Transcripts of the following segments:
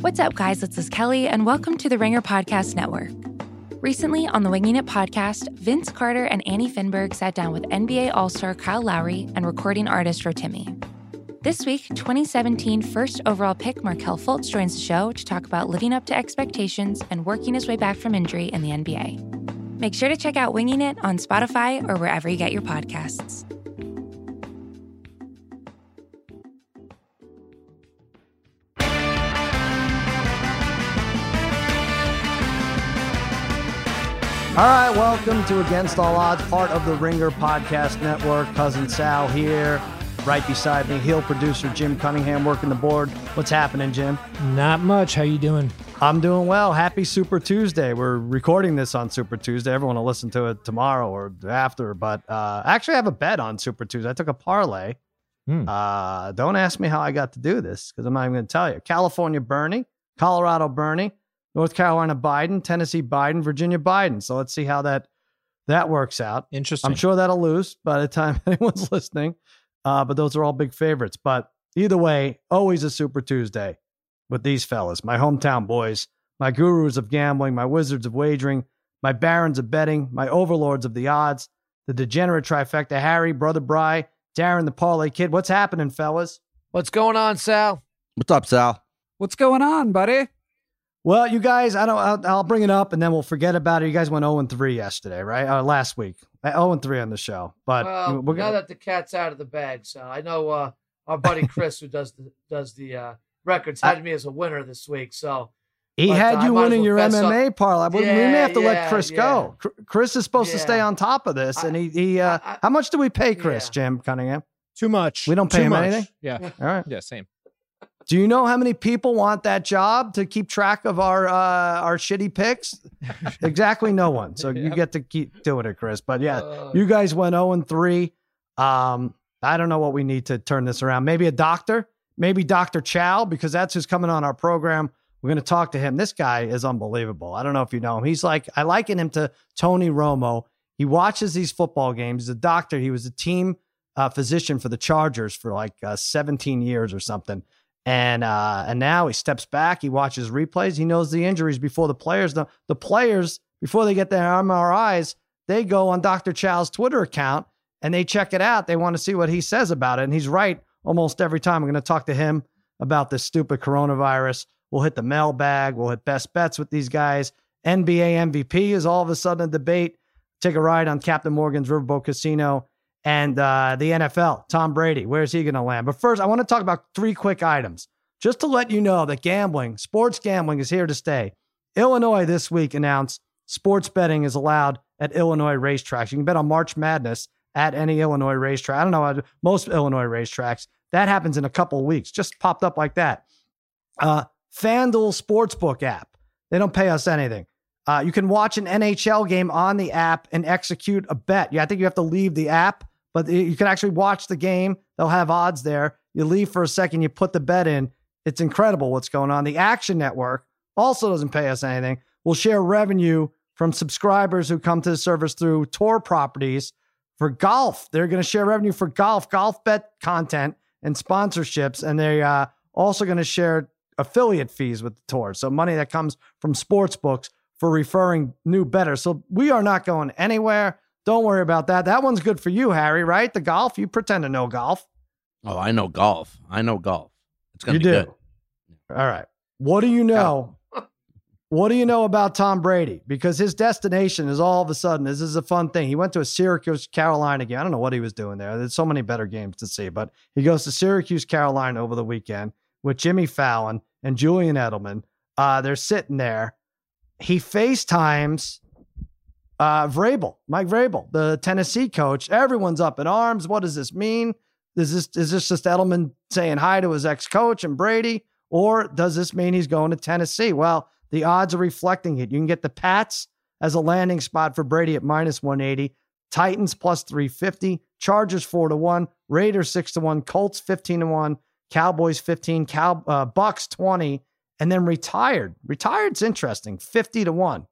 What's up, guys? This is Kelly, and welcome to the Ringer Podcast Network. Recently on the Winging It podcast, Vince Carter and Annie Finberg sat down with NBA All Star Kyle Lowry and recording artist Rotimi. This week, 2017 first overall pick Markelle Fultz joins the show to talk about living up to expectations and working his way back from injury in the NBA. Make sure to check out Winging It on Spotify or wherever you get your podcasts. All right, welcome to Against All Odds, part of the Ringer Podcast Network. Cousin Sal here, right beside me, Hill producer Jim Cunningham working the board. What's happening, Jim? Not much. How you doing? I'm doing well. Happy Super Tuesday. We're recording this on Super Tuesday. Everyone will listen to it tomorrow or after. But uh, actually, I have a bet on Super Tuesday. I took a parlay. Hmm. Uh, don't ask me how I got to do this because I'm not even going to tell you. California Bernie, Colorado Bernie, North Carolina Biden, Tennessee Biden, Virginia Biden. So let's see how that that works out. Interesting. I'm sure that'll lose by the time anyone's listening. Uh, but those are all big favorites. But either way, always a Super Tuesday with these fellas, my hometown boys, my gurus of gambling, my wizards of wagering, my barons of betting, my overlords of the odds, the degenerate trifecta, Harry, Brother Bry, Darren the Parlay Kid. What's happening, fellas? What's going on, Sal? What's up, Sal? What's going on, buddy? Well, you guys, I don't. I'll, I'll bring it up and then we'll forget about it. You guys went zero and three yesterday, right? Uh, last week, zero and three on the show. But well, we're now gonna, that the cat's out of the bag, so I know uh, our buddy Chris, who does the does the uh, records, had me as a winner this week. So he but, had uh, you might winning well your fess MMA parlay. We- we may have to let Chris yeah. go. Chris is supposed to stay on top of this, and he he. Uh, I- I- how much do we pay Chris, Yeah. Jim Cunningham? Too much. We don't pay Too him much. anything? Yeah. All right. Yeah. Same. Do you know how many people want that job to keep track of our uh, our shitty picks? exactly, no one. So you Yep. get to keep doing it, Chris. But yeah, Uh, you guys went zero and three. Um, I don't know what we need to turn this around. Maybe a doctor, maybe Doctor Chao, because that's who's coming on our program. We're going to talk to him. This guy is unbelievable. I don't know if you know him. He's like I liken him to Tony Romo. He watches these football games. He's a doctor. He was a team uh, physician for the Chargers for like uh, 17 years or something. And uh, and now he steps back. He watches replays. He knows the injuries before the players. The, the players before they get their MRIs, they go on Dr. Chao's Twitter account and they check it out. They want to see what he says about it, and he's right almost every time. I'm going to talk to him about this stupid coronavirus. We'll hit the mailbag. We'll hit best bets with these guys. NBA MVP is all of a sudden a debate. Take a ride on Captain Morgan's Riverboat Casino and uh, the NFL. Tom Brady, where's he going to land? But first, I want to talk about three quick items just to let you know that gambling, sports gambling, is here to stay. Illinois this week announced sports betting is allowed at Illinois racetracks. You can bet on March Madness at any Illinois racetrack. I don't know, most Illinois racetracks. That happens in a couple of weeks. Just popped up like that. Uh, FanDuel Sportsbook app. They don't pay us anything. Uh, you can watch an NHL game on the app and execute a bet. Yeah, I think you have to leave the app, but you can actually watch the game. They'll have odds there. You leave for a second, you put the bet in. It's incredible what's going on. The Action Network also doesn't pay us anything. We'll share revenue from subscribers who come to the service through tour properties for golf. They're going to share revenue for golf, golf bet content and sponsorships, and they uh, also going to share affiliate fees with the tour. So money that comes from sports books for referring new betters. So we are not going anywhere. Don't worry about that. That one's good for you, Harry, right? The golf. You pretend to know golf. Oh, I know golf. I know golf. It's gonna You be do. good. All right. What do you know? What do you know about Tom Brady? Because his destination is all of a sudden, this is a fun thing. He went to a Syracuse, Carolina game. I don't know what he was doing there. There's so many better games to see, but he goes to Syracuse, Carolina over the weekend with Jimmy Fallon and Julian Edelman. Uh, they're sitting there. He FaceTimes uh, Vrabel, Mike Vrabel, the Tennessee coach. Everyone's up in arms. What does this mean? Is this is this just Edelman saying hi to his ex coach and Brady, or does this mean he's going to Tennessee? Well, the odds are reflecting it. You can get the Pats as a landing spot for Brady at minus 180, Titans plus 350, Chargers 4 to 1, Raiders 6 to 1, Colts 15 to 1, Cowboys 15, Cow, uh, Bucs 20, and then retired. Retired's interesting, 50 to 1.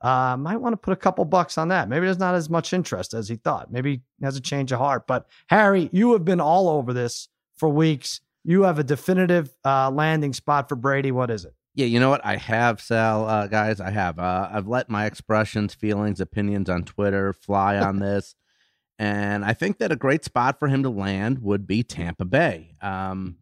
Uh, might want to put a couple bucks on that. Maybe there's not as much interest as he thought. Maybe he has a change of heart. But Harry, you have been all over this for weeks. You have a definitive uh, landing spot for Brady. What is it? Yeah, you know what? I have, Sal, uh, guys. I have. Uh, I've let my expressions, feelings, opinions on Twitter fly on this. And I think that a great spot for him to land would be Tampa Bay. Um,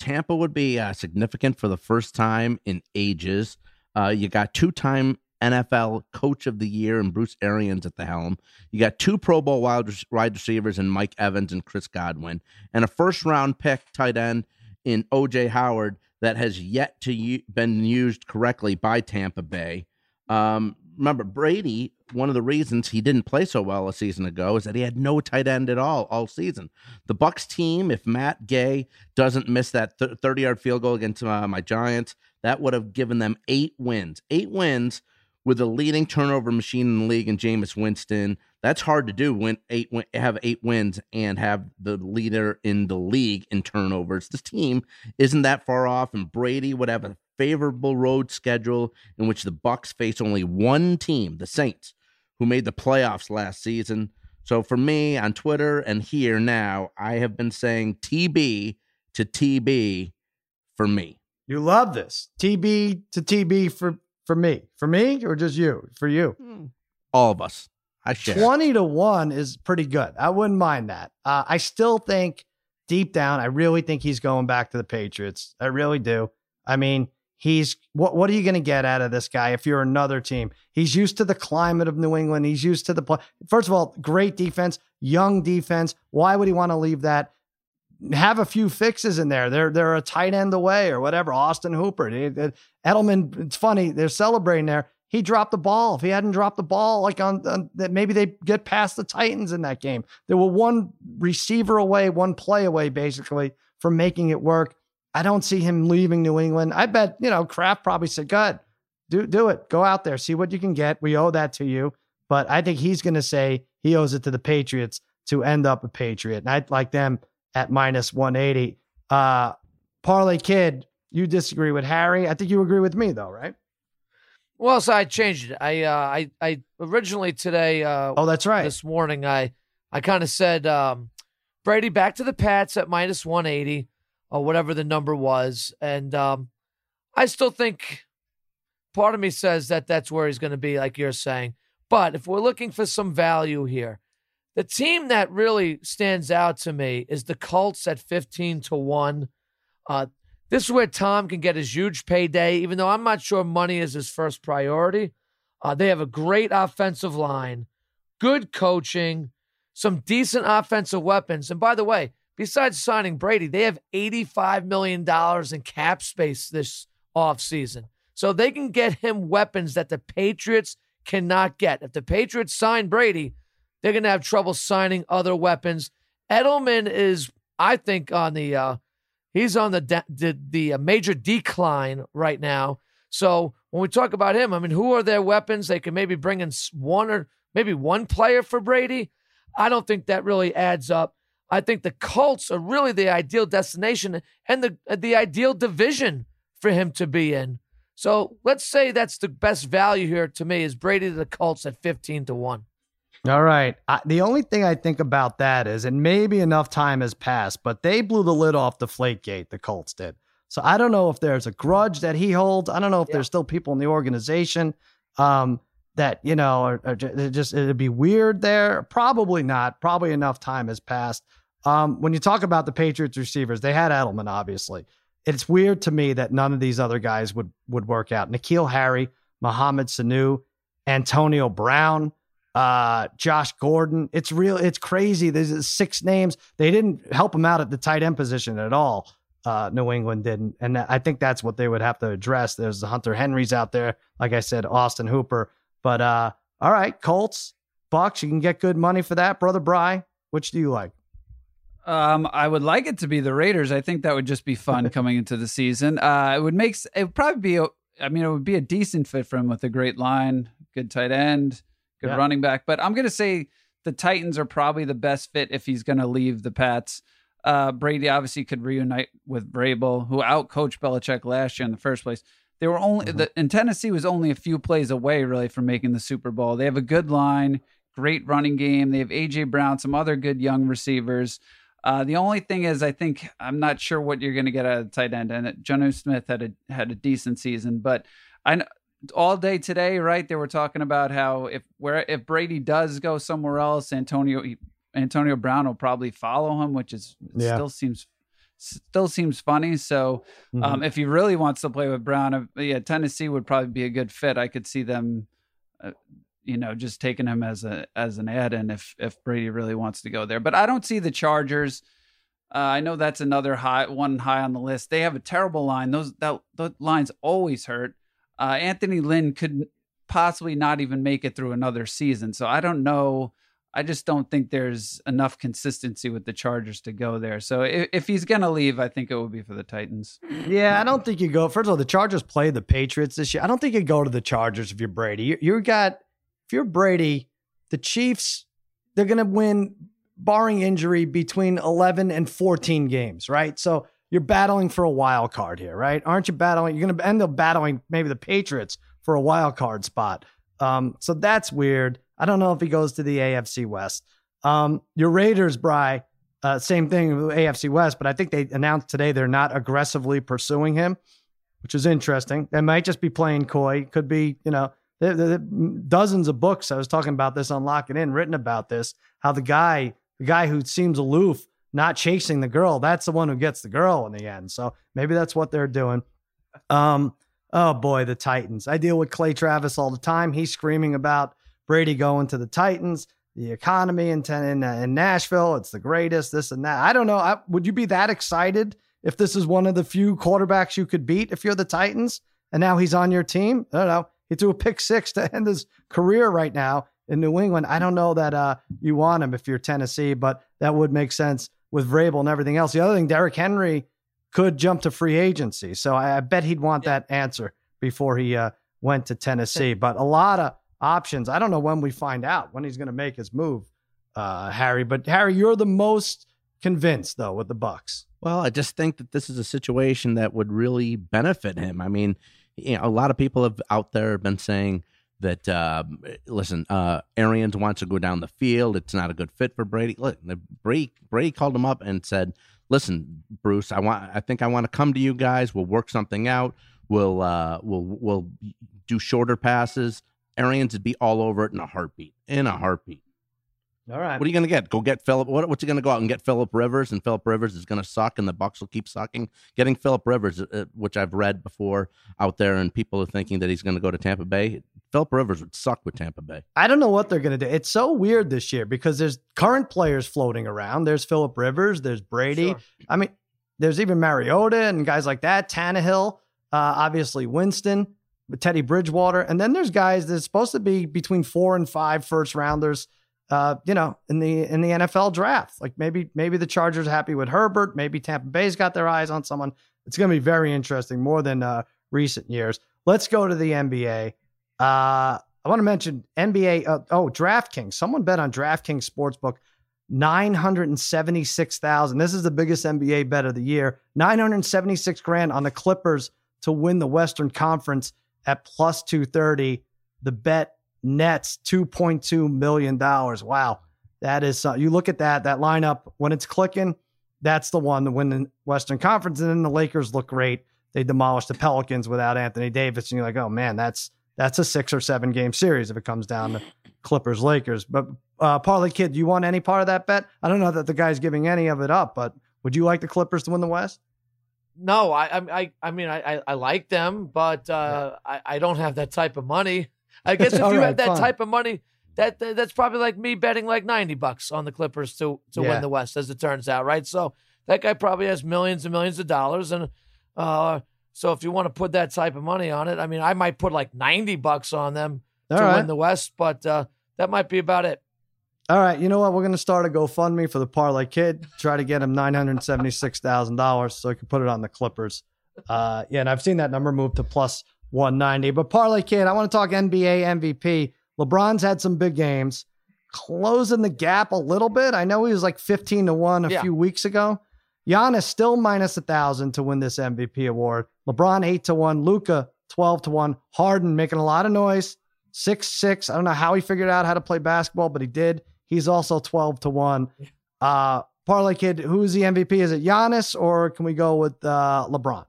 Tampa would be uh, significant for the first time in ages. Uh, you got two time NFL Coach of the Year and Bruce Arians at the helm. You got two Pro Bowl wide, receivers in Mike Evans and Chris Godwin, and a first round pick tight end in OJ Howard that has yet to u- been used correctly by Tampa Bay. Um, remember Brady. One of the reasons he didn't play so well a season ago is that he had no tight end at all all season. The Bucs team, if Matt Gay doesn't miss that thirty-yard field goal against uh, my Giants, that would have given them eight wins. Eight wins with the leading turnover machine in the league and Jameis Winston. That's hard to do. Win eight, have eight wins and have the leader in the league in turnovers. This team isn't that far off, and Brady would have a favorable road schedule in which the Bucs face only one team, the Saints, who made the playoffs last season. So for me on Twitter and here now, I have been saying TB to TB for me. You love this. TB to TB for for me. For me or just you? For you. Hmm. All of us. I share. 20 to 1 is pretty good. I wouldn't mind that. Uh, I still think deep down, I really think he's going back to the Patriots. I really do. I mean, he's what what are you going to get out of this guy if you're another team? He's used to the climate of New England. He's used to the play. First of all, great defense, young defense. Why would he want to leave that? Have a few fixes in there. They're they're a tight end away or whatever. Austin Hooper, Edelman. It's funny they're celebrating there. He dropped the ball. If he hadn't dropped the ball, like on, on that, maybe they get past the Titans in that game. They were one receiver away, one play away, basically from making it work. I don't see him leaving New England. I bet you know Kraft probably said, "Good, do do it. Go out there, see what you can get. We owe that to you." But I think he's going to say he owes it to the Patriots to end up a Patriot, and I'd like them at minus 180. Uh, Parlay Kid, you disagree with Harry. I think you agree with me, though, right? Well, so I changed it. I, uh, I, I originally today. Uh, oh, that's right. This morning, I, I kind of said um, Brady back to the Pats at minus 180 or whatever the number was, and um, I still think part of me says that that's where he's going to be, like you're saying. But if we're looking for some value here, the team that really stands out to me is the Colts at 15 to 1. Uh, this is where Tom can get his huge payday, even though I'm not sure money is his first priority. Uh, they have a great offensive line, good coaching, some decent offensive weapons. And by the way, besides signing Brady, they have $85 million in cap space this offseason. So they can get him weapons that the Patriots cannot get. If the Patriots sign Brady, they're going to have trouble signing other weapons. Edelman is, I think, on the uh, he's on the de- the, the uh, major decline right now. So when we talk about him, I mean, who are their weapons? They can maybe bring in one or maybe one player for Brady. I don't think that really adds up. I think the Colts are really the ideal destination and the the ideal division for him to be in. So let's say that's the best value here to me is Brady to the Colts at fifteen to one. All right. I, the only thing I think about that is, and maybe enough time has passed, but they blew the lid off Deflategate. the Colts did. So I don't know if there's a grudge that he holds. I don't know if yeah. there's still people in the organization um, that, you know, are, just, it'd be weird there. Probably not. Probably enough time has passed. Um, when you talk about the Patriots receivers, they had Edelman, obviously. It's weird to me that none of these other guys would would work out. N'Keal Harry, Mohamed Sanu, Antonio Brown uh, Josh Gordon. It's real. It's crazy. There's six names. They didn't help him out at the tight end position at all. Uh, New England didn't, and I think that's what they would have to address. There's the Hunter Henrys out there, like I said, Austin Hooper. But uh, all right, Colts, Bucs. you can get good money for that, brother Bry. Which do you like? Um, I would like it to be the Raiders. I think that would just be fun coming into the season. Uh, it would make it would probably be. A, I mean, it would be a decent fit for him with a great line, good tight end good yeah. running back. But I'm going to say the Titans are probably the best fit if he's going to leave the Pats. Uh, Brady obviously could reunite with Vrabel, who outcoached Belichick last year in the first place. They were only mm-hmm. the, and Tennessee was only a few plays away really from making the Super Bowl. They have a good line, great running game. They have AJ Brown, some other good young receivers. Uh, the only thing is, I think I'm not sure what you're going to get out of the tight end. And Jonnu Smith had a had a decent season, but I know all day today, right? They were talking about how if where if Brady does go somewhere else, Antonio Antonio Brown will probably follow him, which is Yeah. still seems still seems funny. So Mhm. um, if he really wants to play with Brown, uh, yeah, Tennessee would probably be a good fit. I could see them, uh, you know, just taking him as a as an add-in if if Brady really wants to go there. But I don't see the Chargers. Uh, I know that's another high one high on the list. They have a terrible line. Those that the lines always hurt. Uh, Anthony Lynn could possibly not even make it through another season. So I don't know. I just don't think there's enough consistency with the Chargers to go there. So if, if he's gonna leave, I think it would be for the Titans. Yeah, I don't think you go. First of all, the Chargers play the Patriots this year. I don't think you go to the Chargers if you're Brady. You, you got if you're Brady, the Chiefs, they're going to win, barring injury, between 11 and 14 games, right? So you're battling for a wild card here, right? Aren't you battling? You're going to end up battling maybe the Patriots for a wild card spot. Um, so that's weird. I don't know if he goes to the AFC West. Um, your Raiders, Bry, uh, same thing with AFC West, but I think they announced today they're not aggressively pursuing him, which is interesting. They might just be playing coy. Could be, you know, dozens of books. I was talking about this on Lock It In, written about this. How the guy, the guy who seems aloof, not chasing the girl, that's the one who gets the girl in the end. So maybe that's what they're doing. Um, oh boy, the Titans. I deal with Clay Travis all the time. He's screaming about Brady going to the Titans, the economy in in, uh, in Nashville. It's the greatest. This and that. I don't know. I, would you be that excited if this is one of the few quarterbacks you could beat if you're the Titans? And now he's on your team. I don't know. He threw a pick six to end his career right now in New England. I don't know that uh, you want him if you're Tennessee, but that would make sense with Vrabel and everything else. The other thing, Derrick Henry could jump to free agency, so I, I bet he'd want that answer before he uh, went to Tennessee. But a lot of options. I don't know when we find out when he's going to make his move, uh, Harry. But Harry, you're the most convinced though with the Bucs. Well, I just think that this is a situation that would really benefit him. I mean, you know, a lot of people have out there been saying that um, listen, uh, Arians wants to go down the field. It's not a good fit for Brady. Look, the Brady, Brady called him up and said, "Listen, Bruce, I want, I think I want to come to you guys. We'll work something out. We'll, uh, we'll, we'll do shorter passes. Arians would be all over it in a heartbeat. In a heartbeat. All right. What are you going to get? Go get Philip. What, what's he going to go out and get Philip Rivers? And Philip Rivers is going to suck, and the Bucs will keep sucking. Getting Philip Rivers, uh, which I've read before out there, and people are thinking that he's going to go to Tampa Bay. Philip Rivers would suck with Tampa Bay. I don't know what they're going to do. It's so weird this year because there's current players floating around. There's Philip Rivers. There's Brady. Sure. I mean, there's even Mariota and guys like that. Tannehill, uh, obviously Winston, Teddy Bridgewater, and then there's guys that's supposed to be between four and five first rounders. Uh, you know, in the in the NFL draft, like maybe maybe the Chargers are happy with Herbert. Maybe Tampa Bay's got their eyes on someone. It's going to be very interesting, more than uh, recent years. Let's go to the NBA. Uh, I want to mention NBA. Uh, oh, DraftKings. Someone bet on DraftKings Sportsbook nine hundred and seventy six thousand. This is the biggest NBA bet of the year. Nine hundred seventy six grand on the Clippers to win the Western Conference at plus two thirty. The bet nets two point two million dollars. Wow, that is. Uh, you look at that that lineup when it's clicking. That's the one to win the Western Conference, and then the Lakers look great. They demolished the Pelicans without Anthony Davis, and you're like, oh man, that's that's a six or seven game series if it comes down to Clippers Lakers. But uh, Parlay Kid, do you want any part of that bet? I don't know that the guy's giving any of it up, but would you like the Clippers to win the West? No, I, I, I, mean, I, I, I like them, but uh, I, I don't have that type of money. I guess if you right, had that fine. type of money, that, that that's probably like me betting like ninety bucks on the Clippers to to Yeah. win the West, as it turns out, right? So that guy probably has millions and millions of dollars, and uh, so if you want to put that type of money on it, I mean, I might put like ninety bucks on them All to right. win the West, but uh, that might be about it. All right, you know what? We're going to start a GoFundMe for the Parlay Kid. Try to get him nine hundred seventy-six thousand dollars so he can put it on the Clippers. Uh, yeah, and I've seen that number move to plus one ninety. But Parlay Kid, I want to talk NBA MVP. LeBron's had some big games, closing the gap a little bit. I know he was like fifteen to one a Yeah. few weeks ago. Giannis still minus a thousand to win this MVP award. LeBron eight to one. Luka twelve to one. Harden making a lot of noise. Six six. I don't know how he figured out how to play basketball, but he did. He's also twelve to one. Uh, Parlay Kid, who's the MVP? Is it Giannis or can we go with uh, LeBron?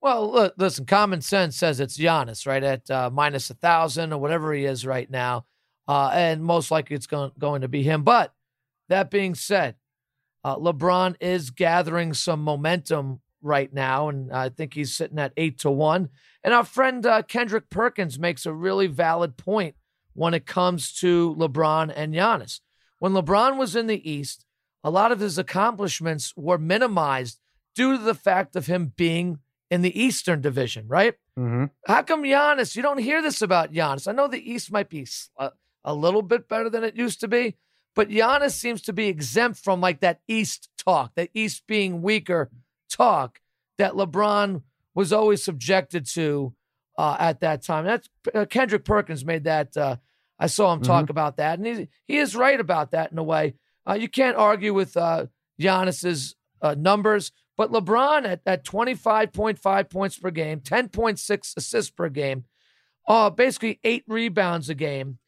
Well, look, listen, common sense says it's Giannis, right? At uh, minus a thousand or whatever he is right now. Uh, and most likely it's going, going to be him. But that being said, uh, LeBron is gathering some momentum right now, and I think he's sitting at eight to one. And our friend uh, Kendrick Perkins makes a really valid point when it comes to LeBron and Giannis. When LeBron was in the East, a lot of his accomplishments were minimized due to the fact of him being in the Eastern Division, right? Mm-hmm. How come Giannis? You don't hear this about Giannis. I know the East might be a, a little bit better than it used to be, but Giannis seems to be exempt from like that East talk, that East being weaker talk that LeBron was always subjected to uh, at that time. That's uh, Kendrick Perkins made that. Uh, I saw him talk Mhm. about that, and he he is right about that in a way. Uh, you can't argue with uh, Giannis's uh, numbers, but LeBron at, at 25.5 points per game, 10.6 assists per game, uh, basically eight rebounds a game.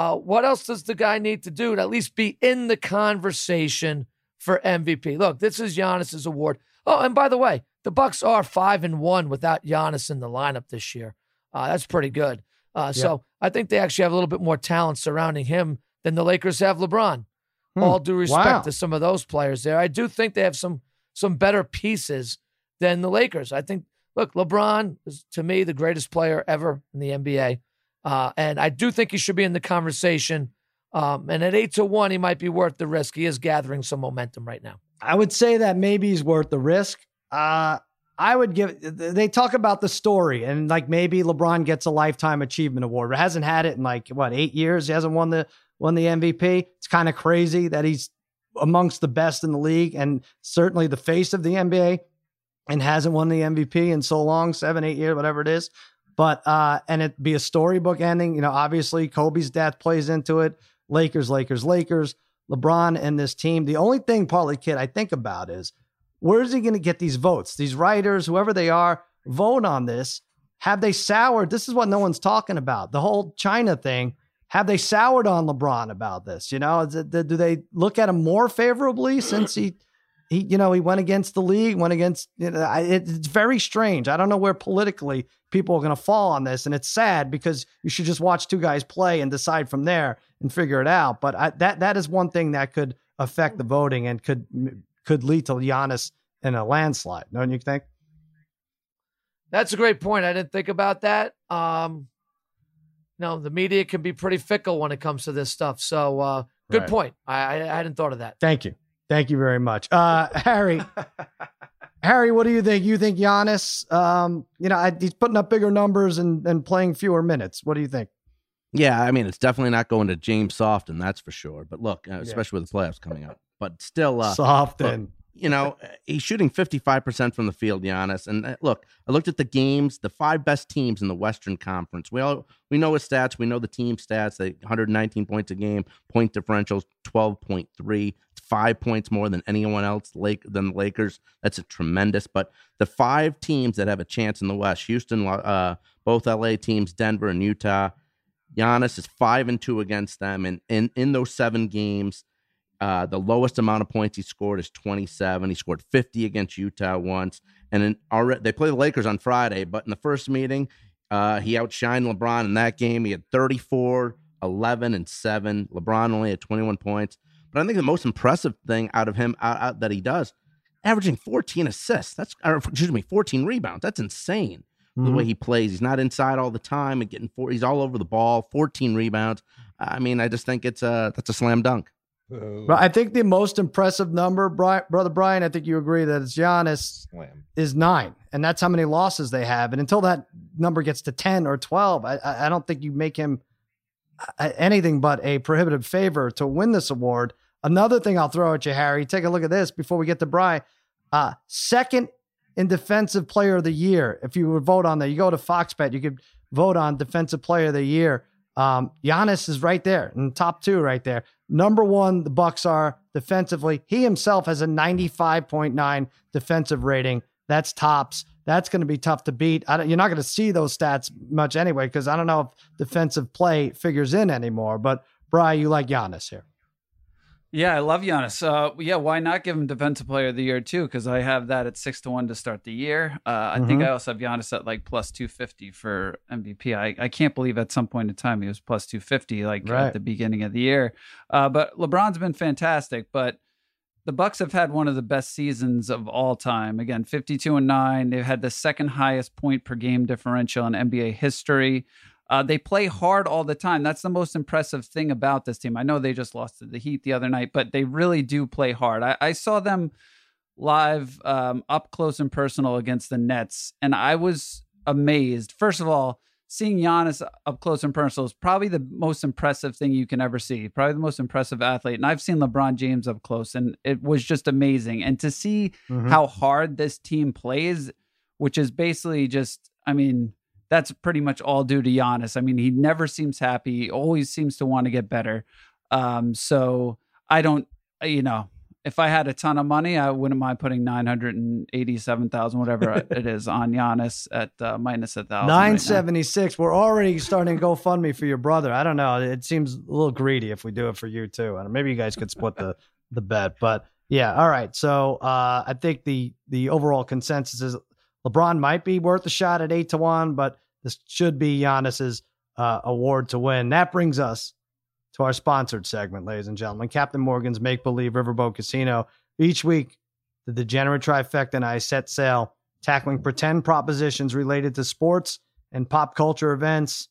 Uh, what else does the guy need to do to at least be in the conversation for MVP? Look, this is Giannis's award. Oh, and by the way, the Bucks are five and one without Giannis in the lineup this year. Uh, that's pretty good. Uh, So I think they actually have a little bit more talent surrounding him than the Lakers have LeBron. Hmm. All due respect Wow. to some of those players there, I do think they have some some better pieces than the Lakers. I think. Look, LeBron is to me the greatest player ever in the NBA, uh, and I do think he should be in the conversation. Um, and at eight to one, he might be worth the risk. He is gathering some momentum right now. I would say that maybe he's worth the risk. Uh, I would give. They talk about the story and like maybe LeBron gets a lifetime achievement award. But hasn't had it in like what eight years. He hasn't won the won the MVP. It's kind of crazy that he's amongst the best in the league and certainly the face of the NBA and hasn't won the MVP in so long, seven, eight years, whatever it is. But uh, and it be a storybook ending. You know, obviously Kobe's death plays into it. Lakers, Lakers, Lakers. LeBron and this team. The only thing, Parlay Kid, I think about is where is he going to get these votes? These writers, whoever they are, vote on this. Have they soured? This is what no one's talking about. The whole China thing. Have they soured on LeBron about this? You know, do they look at him more favorably since he, he, you know, he went against the league, went against. You know, it, it's very strange. I don't know where politically people are going to fall on this, and it's sad because you should just watch two guys play and decide from there and figure it out. But I, that that is one thing that could affect the voting and could could lead to Giannis in a landslide. Don't you think? That's a great point. I didn't think about that. Um, no, the media can be pretty fickle when it comes to this stuff. So, uh, good Right. point. I, I, I hadn't thought of that. Thank you. Thank you very much. Uh, Harry, Harry, what do you think? You think Giannis, um, you know, I, he's putting up bigger numbers and, and playing fewer minutes. What do you think? Yeah, I mean, it's definitely not going to James Softon, that's for sure. But look, uh, especially with the playoffs coming up. But still, uh, Soft look, and you know, he's shooting 55% from the field, Giannis. And uh, look, I looked at the games, the five best teams in the Western Conference. We all we know his stats, we know the team stats, they 119 points a game, point differentials 12.3. It's 5 points more than anyone else Lake than the Lakers. That's a tremendous, but the five teams that have a chance in the West, Houston, uh both LA teams, Denver and Utah, Giannis is 5 and 2 against them and in in those 7 games uh, the lowest amount of points he scored is 27. He scored 50 against Utah once, and then already they play the Lakers on Friday. But in the first meeting, uh, he outshined LeBron in that game. He had 34, 11, and seven. LeBron only had 21 points. But I think the most impressive thing out of him out, out that he does, averaging 14 assists. That's or, excuse me, 14 rebounds. That's insane. The Mhm. way he plays, he's not inside all the time and getting four. He's all over the ball. 14 rebounds. I mean, I just think it's a that's a slam dunk. But I think the most impressive number, Bri brother Brian, I think you agree that it's Giannis Slam. is nine, and that's how many losses they have. And until that number gets to ten or twelve, I, I I don't think you make him uh, anything but a prohibitive favor to win this award. Another thing I'll throw at you, Harry. Take a look at this before we get to Brian. Uh, second in defensive player of the year. If you would vote on that, you go to Fox Bet, you could vote on defensive player of the year. Um, Giannis is right there in the top two, right there. Number one, the Bucks are defensively. He himself has a 95.9 defensive rating. That's tops. That's going to be tough to beat. You're not going to see those stats much anyway, because I don't know if defensive play figures in anymore. But Bry, you like Giannis here. Yeah, I love Giannis. Uh, yeah, why not give him Defensive Player of the Year too? Because I have that at six to one to start the year. Uh, I think Mhm. I also have Giannis at like plus two fifty for MVP. I, I can't believe at some point in time he was plus two fifty, like Right. at the beginning of the year. Uh, but LeBron's been fantastic. But the Bucks have had one of the best seasons of all time. Again, fifty two and nine. They've had the second highest point per game differential in NBA history. Uh, they play hard all the time. That's the most impressive thing about this team. I know they just lost to the Heat the other night, but they really do play hard. I, I saw them live um, up close and personal against the Nets, and I was amazed. First of all, seeing Giannis up close and personal is probably the most impressive thing you can ever see. Probably the most impressive athlete. And I've seen LeBron James up close, and it was just amazing. And to see Mhm. how hard this team plays, which is basically just, I mean, that's pretty much all due to Giannis. I mean, he never seems happy, he always seems to want to get better. Um, so I don't, you know, if I had a ton of money, I wouldn't mind putting 987,000, whatever it is, on Giannis at uh, minus a thousand. right 976. We're already starting GoFundMe for your brother. I don't know. It seems a little greedy if we do it for you too. And maybe you guys could split the the bet. But yeah, all right. So uh, I think the the overall consensus is LeBron might be worth a shot at eight to one, but this should be Giannis's uh, award to win. That brings us to our sponsored segment, ladies and gentlemen. Captain Morgan's Make Believe Riverboat Casino. Each week, the Degenerate Trifecta and I set sail, tackling pretend propositions related to sports and pop culture events.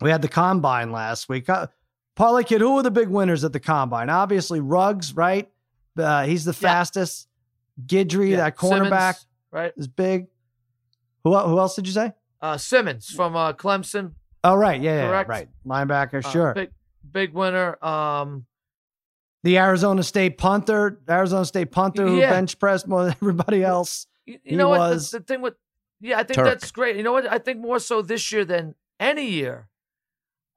We had the combine last week. Uh, Parlay Kid, who were the big winners at the combine? Obviously, Ruggs, right? Uh, he's the Yeah. fastest. Gidry, Yeah, that cornerback, Simmons, right? is big. Who, who else did you say? Uh, Simmons from uh, Clemson. Oh, right. Yeah, yeah, yeah, Correct. right. Linebacker, Uh, sure. Big, big winner. Um, the Arizona State punter, Arizona State punter who Yeah. bench pressed more than everybody else. you, you He know what? The- was- The, thing with, yeah, I think Turk. that's great. You know what? I think more so this year than any year.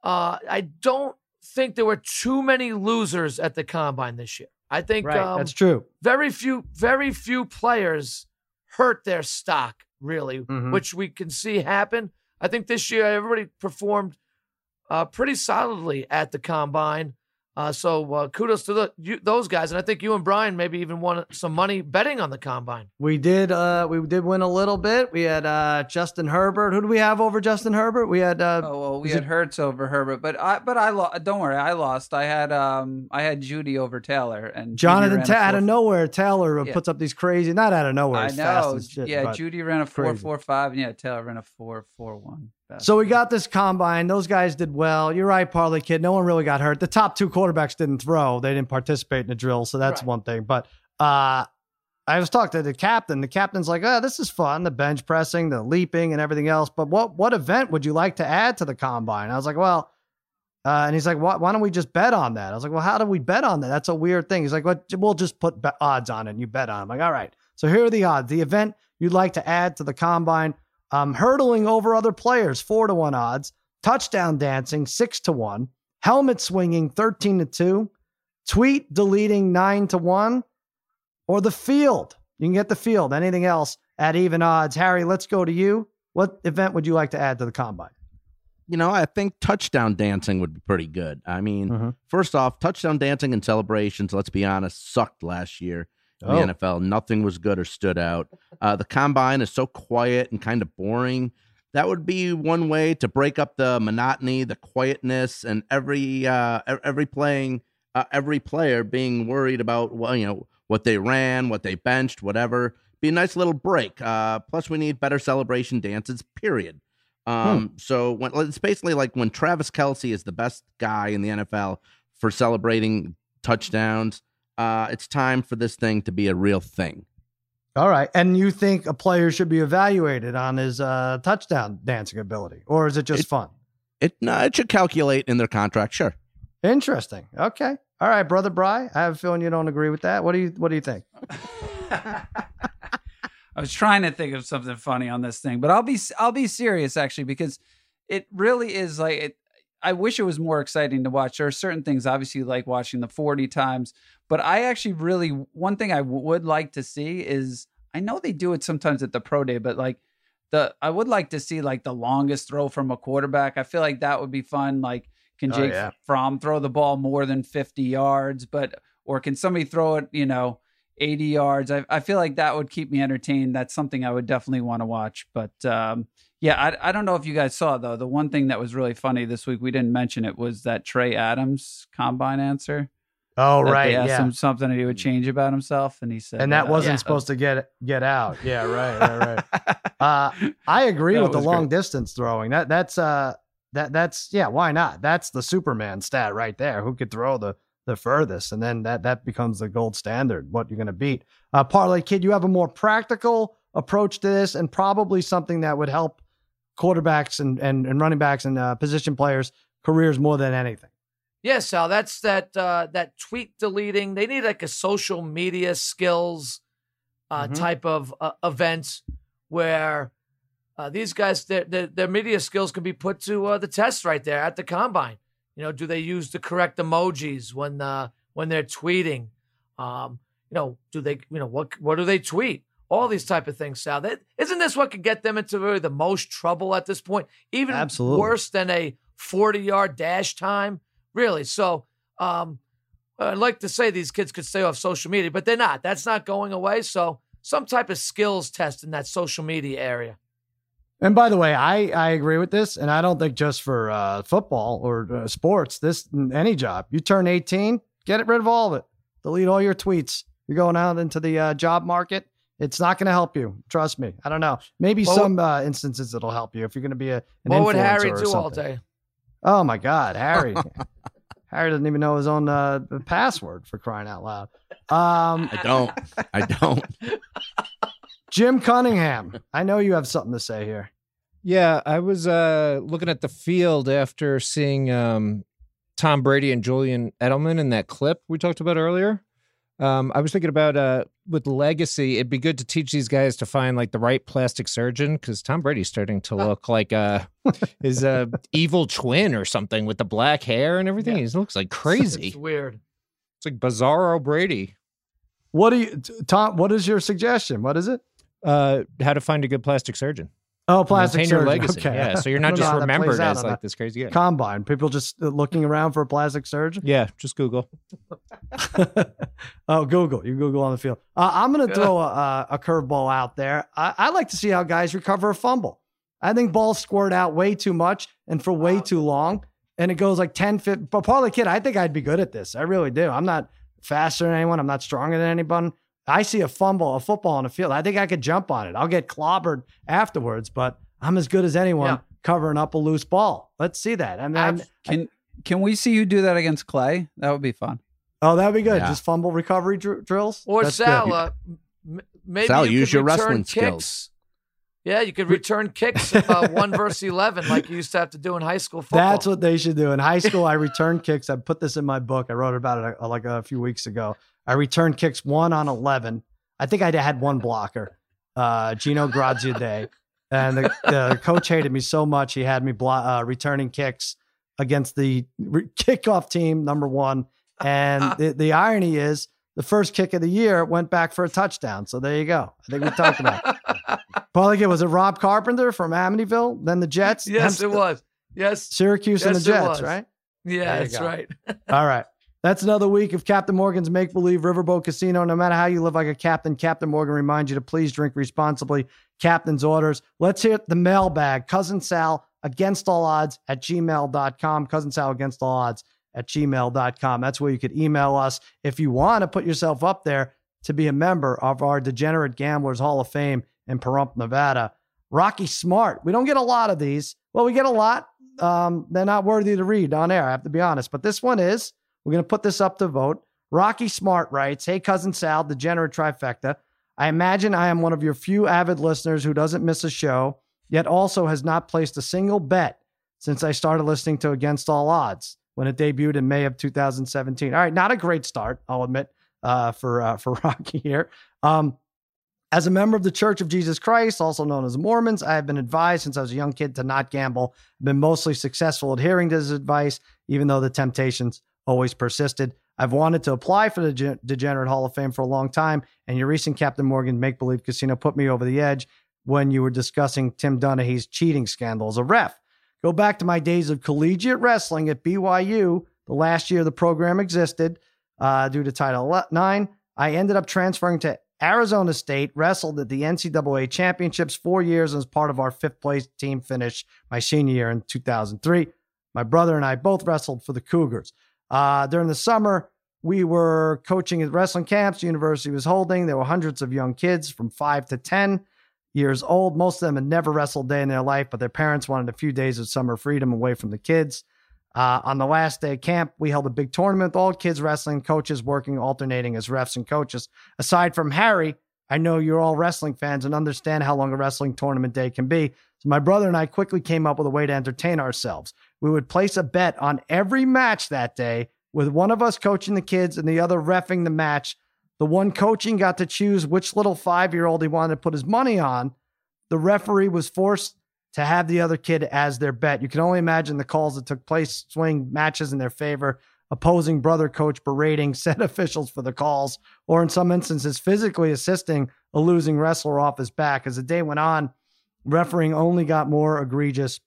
Uh, I don't think there were too many losers at the combine this year. I think Right. um, That's true. very few, very few players hurt their stock really, Mhm. which we can see happen. I think this year everybody performed uh, pretty solidly at the combine. Uh, so uh, kudos to the, you, those guys, and I think you and Brian maybe even won some money betting on the combine. We did uh we did win a little bit. We had uh Justin Herbert. Who do we have over Justin Herbert? We had uh Oh well, we had it- Hurts over Herbert, but I but I lost. Don't worry, I lost. I had um I had Jeudy over Taylor and Jonathan ran Ta- out of nowhere. Taylor Yeah. puts up these crazy not out of nowhere, I as fast know. shit. yeah, Jeudy ran a four crazy. four five, and yeah, Taylor ran a four four one. So we got this combine. Those guys did well. You're right, Parlay Kid. No one really got hurt. The top two quarterbacks didn't throw. They didn't participate in the drill, so that's Right. one thing. But uh I was talking to the captain. The captain's like, "Oh, this is fun. The bench pressing, the leaping, and everything else. But what what event would you like to add to the combine?" I was like, "Well," uh, and he's like, why, "Why don't we just bet on that?" I was like, "Well, how do we bet on that? That's a weird thing." He's like, "Well, we'll just put odds on it, and you bet on." it. I'm like, "All right." So here are the odds. The event you'd like to add to the combine: um, hurdling over other players, four to one odds; touchdown dancing, six to one; helmet swinging, thirteen to two; tweet deleting, nine to one or the field. You can get the field. Anything else at even odds. Harry, let's go to you. What event would you like to add to the combine? You know, I think touchdown dancing would be pretty good. I mean, Mhm. first off, touchdown dancing and celebrations, let's be honest, sucked last year Oh. the NFL. Nothing was good or stood out. Uh, the combine is so quiet and kind of boring. That would be one way to break up the monotony, the quietness, and every uh, every playing uh, every player being worried about well, you know what they ran, what they benched, whatever. Be a nice little break. Uh, plus, we need better celebration dances. Period. Um, So when, it's basically like when Travis Kelce is the best guy in the NFL for celebrating touchdowns. Uh, it's time for this thing to be a real thing. All right. And you think a player should be evaluated on his uh, touchdown dancing ability, or is it just It- fun? It no, it should calculate in their contract. Sure. Interesting. Okay. All right, brother Bry. I have a feeling you don't agree with that. What do you What do you think? I was trying to think of something funny on this thing, but I'll be I'll be serious actually because it really is like it, I wish it was more exciting to watch. There are certain things obviously like watching the 40 times, but I actually really one thing I w- would like to see is I know they do it sometimes at the pro day, but like the I would like to see like the longest throw from a quarterback. I feel like that would be fun like Can Oh, Jake yeah. Fromm throw the ball more than 50 yards? But or can somebody throw it, you know, 80 yards? I, I feel like that would keep me entertained. That's something I would definitely want to watch. But um, yeah, I, I don't know if you guys saw though. The one thing that was really funny this week, we didn't mention it, was that Trey Adams combine answer. Oh, That right. They asked Yeah. him something that he would change about himself, and he said, and that uh, wasn't yeah. supposed to get get out. Yeah, right, right, right. Uh, I agree That with the long distance throwing. That that's uh that that's yeah. Why not? That's the Superman stat right there. Who could throw the the furthest, and then that that becomes the gold standard. What you're going to beat. Uh, Parlay kid, you have a more practical approach to this, and probably something that would help quarterbacks and and, and running backs and uh, position players careers more than anything. Yeah, Sal, that's that uh, that tweet deleting. They need like a social media skills uh, Mhm. type of uh, event where uh, these guys their, their their media skills can be put to uh, the test right there at the combine. You know, do they use the correct emojis when uh, when they're tweeting? Um, you know, do they you know what what do they tweet? All these type of things, Sal. That, isn't this what could get them into really the most trouble at this point? Even Absolutely. worse than a forty yard dash time. Really. So um, I'd like to say these kids could stay off social media, but they're not. That's not going away. So some type of skills test in that social media area. And by the way, I, I agree with this, and I don't think just for uh, football or uh, sports, this any job. You turn 18, get rid of all of it. Delete all your tweets. You're going out into the uh, job market. It's not going to help you. Trust me. I don't know. Maybe Well, some uh, instances it'll help you if you're going to be a an what would Harry influencer or do all day? Oh my God, Harry. Harry doesn't even know his own uh, password for crying out loud. Um, I don't. I don't. Jim Cunningham, I know you have something to say here. Yeah, I was uh, looking at the field after seeing um, Tom Brady and Julian Edelman in that clip we talked about earlier. Um, I was thinking about uh, with legacy, it'd be good to teach these guys to find like the right plastic surgeon because Tom Brady's starting to look like uh, his uh, evil twin or something with the black hair and everything. He looks like crazy. It's weird. It's like Bizarro Brady. What do you, Tom? What is your suggestion? What is it? Uh, how to find a good plastic surgein. Oh, plastic Maintain your surgeon. legacy. Okay. Yeah, so you're not just how that plays remembered as like a this crazy guy. combine. People just uh, looking around for a plastic surgeon. Yeah, just Google. oh, Google. You Google on the field. Uh, I'm going to throw a, a, a curveball out there. I, I like to see how guys recover a fumble. I think balls squirt out way too much and for way too long. And it goes like 10, 15. But Parlay Kid, I think I'd be good at this. I really do. I'm not faster than anyone. I'm not stronger than anyone. I see a fumble, a football on the field. I think I could jump on it. I'll get clobbered afterwards, but I'm as good as anyone Yeah. covering up a loose ball. Let's see that. I mean, I'm- Can can we see you do that against Clay? That would be fun. oh, that'd be good. Yeah. Just fumble recovery dr- drills. Or That's Sal, good. uh, m- maybe Sal, you use your return wrestling kicks. skills. Yeah, you could return kicks uh, one versus eleven, like you used to have to do in high school football. That's what they should do. In high school, I return kicks. I put this in my book. I wrote about it uh, like a few weeks ago. I returned kicks one on 11. I think I had one blocker, uh, Gino Graziadei. And the, the coach hated me so much, he had me blo- uh, returning kicks against the re- kickoff team, number one. And the, the irony is, the first kick of the year went back for a touchdown. So there you go. I think we talked about it. Probably was it Rob Carpenter from Amityville, then the Jets, yes, then it was. Yes, Syracuse and the Jets, right? yeah, that's go. right. All right. That's another week of Captain Morgan's Make Believe Riverboat Casino. No matter how you live like a captain, Captain Morgan reminds you to please drink responsibly. Captain's orders. Let's hit the mailbag. Cousin Sal against all odds at gmail.com. Cousin Sal against all odds at gmail.com. That's where you could email us if you want to put yourself up there to be a member of our Degenerate Gamblers Hall of Fame in Pahrump, Nevada. Rocky Smart. We don't get a lot of these. Well, we get a lot. Um, they're not worthy to read on air, I have to be honest. But this one is. We're going to put this up to vote. Rocky Smart writes Hey, cousin Sal, degenerate trifecta. I imagine I am one of your few avid listeners who doesn't miss a show, yet also has not placed a single bet since I started listening to Against All Odds when it debuted in May of 2017. All right, not a great start, I'll admit, uh, for uh, for Rocky here. Um, as a member of the Church of Jesus Christ, also known as Mormons, I have been advised since I was a young kid to not gamble. I've been mostly successful adhering to this advice, even though the temptations always persisted. I've wanted to apply for the Degenerate Hall of Fame for a long time, and your recent Captain Morgan Make Believe Casino put me over the edge when you were discussing Tim Donaghy's cheating scandal as a ref. Go back to my days of collegiate wrestling at BYU, the last year the program existed uh, due to Title IX. I ended up transferring to Arizona State, wrestled at the NCAA championships four years as part of our fifth place team finish my senior year in 2003. My brother and I both wrestled for the Cougars. Uh, during the summer, we were coaching at wrestling camps the university was holding. There were hundreds of young kids from five to 10 years old. Most of them had never wrestled a day in their life, but their parents wanted a few days of summer freedom away from the kids. Uh, on the last day of camp, we held a big tournament with all kids wrestling, coaches working, alternating as refs and coaches. Aside from Harry, I know you're all wrestling fans and understand how long a wrestling tournament day can be. So my brother and I quickly came up with a way to entertain ourselves. We would place a bet on every match that day, with one of us coaching the kids and the other refing the match. The one coaching got to choose which little five year old he wanted to put his money on. The referee was forced to have the other kid as their bet. You can only imagine the calls that took place, swing matches in their favor, opposing brother coach berating said officials for the calls, or in some instances, physically assisting a losing wrestler off his back. As the day went on, refereeing only got more egregious.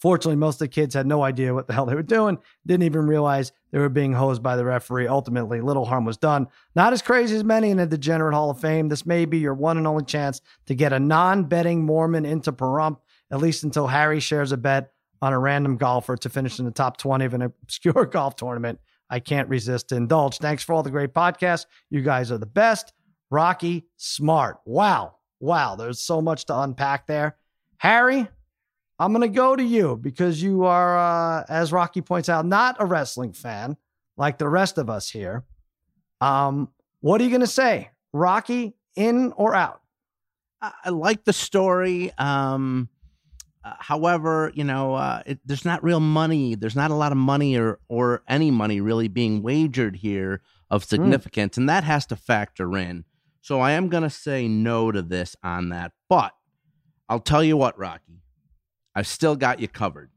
Fortunately, most of the kids had no idea what the hell they were doing, didn't even realize they were being hosed by the referee. Ultimately, little harm was done. Not as crazy as many in the Degenerate Hall of Fame. This may be your one and only chance to get a non betting Mormon into Pahrump at least until Harry shares a bet on a random golfer to finish in the top 20 of an obscure golf tournament. I can't resist to indulge. Thanks for all the great podcasts. You guys are the best. Rocky Smart. Wow. Wow. There's so much to unpack there. Harry, I'm going to go to you because you are, uh, as Rocky points out, not a wrestling fan like the rest of us here. Um, what are you going to say? Rocky, in or out? I, like the story. Um, uh, however, you know, uh, it, there's not real money. There's not a lot of money or or any money really being wagered here of Hmm. significance, and that has to factor in. So I am going to say no to this on that. But I'll tell you what, Rocky, I've still got you covered.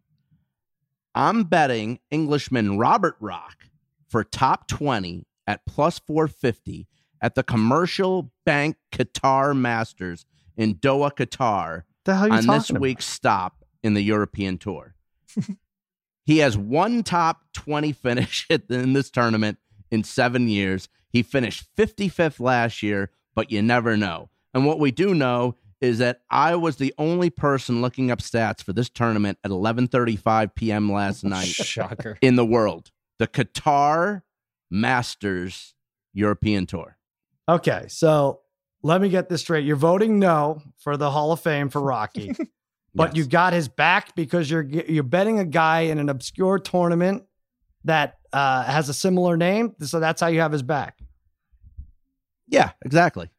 I'm betting Englishman Robert Rock for top 20 at plus 450 at the Commercial Bank Qatar Masters in Doha, Qatar The hell on this about? week's stop in the European Tour. he has one top 20 finish in this tournament in seven years. He finished 55th last year, but you never know. And what we do know is that I was the only person looking up stats for this tournament at 11:35 p.m. last night Shocker. in the world. The Qatar Masters European Tour. Okay, so let me get this straight. You're voting no for the Hall of Fame for Rocky, but Yes. you got his back because you're you're betting a guy in an obscure tournament that uh, has a similar name. So that's how you have his back. Yeah, exactly.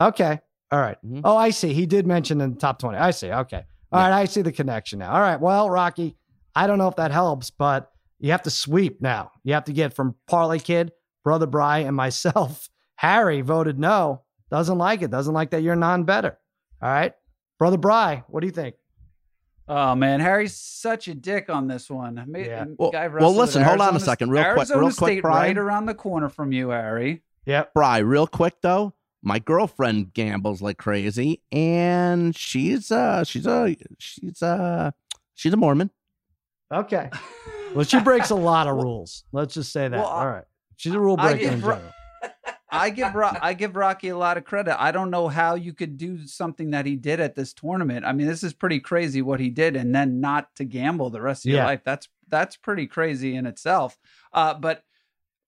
Okay, all right. Mhm. Oh, I see. He did mention in the top twenty. I see. Okay, all right. I see the connection now. All right. Well, Rocky, I don't know if that helps, but you have to sweep now. You have to get from Parlay Kid, Brother Bry, and myself. Harry voted no. Doesn't like it. Doesn't like that you're non-better. All right, Brother Bry, what do you think? Oh man, Harry's such a dick on this one. I made- Yeah. Well- guy well, listen, hold on a second, real quick- Arizona real quick, State Brian. right around the corner from you, Harry. Yep. Bry, real quick though, my girlfriend gambles like crazy, and she's uh she's a she's uh she's a Mormon. Okay. Well, she breaks a lot of rules. Let's just say that. Well, All right. She's a rule I breaker in general. I give Ro- I give Rocky a lot of credit. I don't know how you could do something that he did at this tournament. I mean, this is pretty crazy what he did, and then not to gamble the rest of your life. That's that's pretty crazy in itself. Uh, but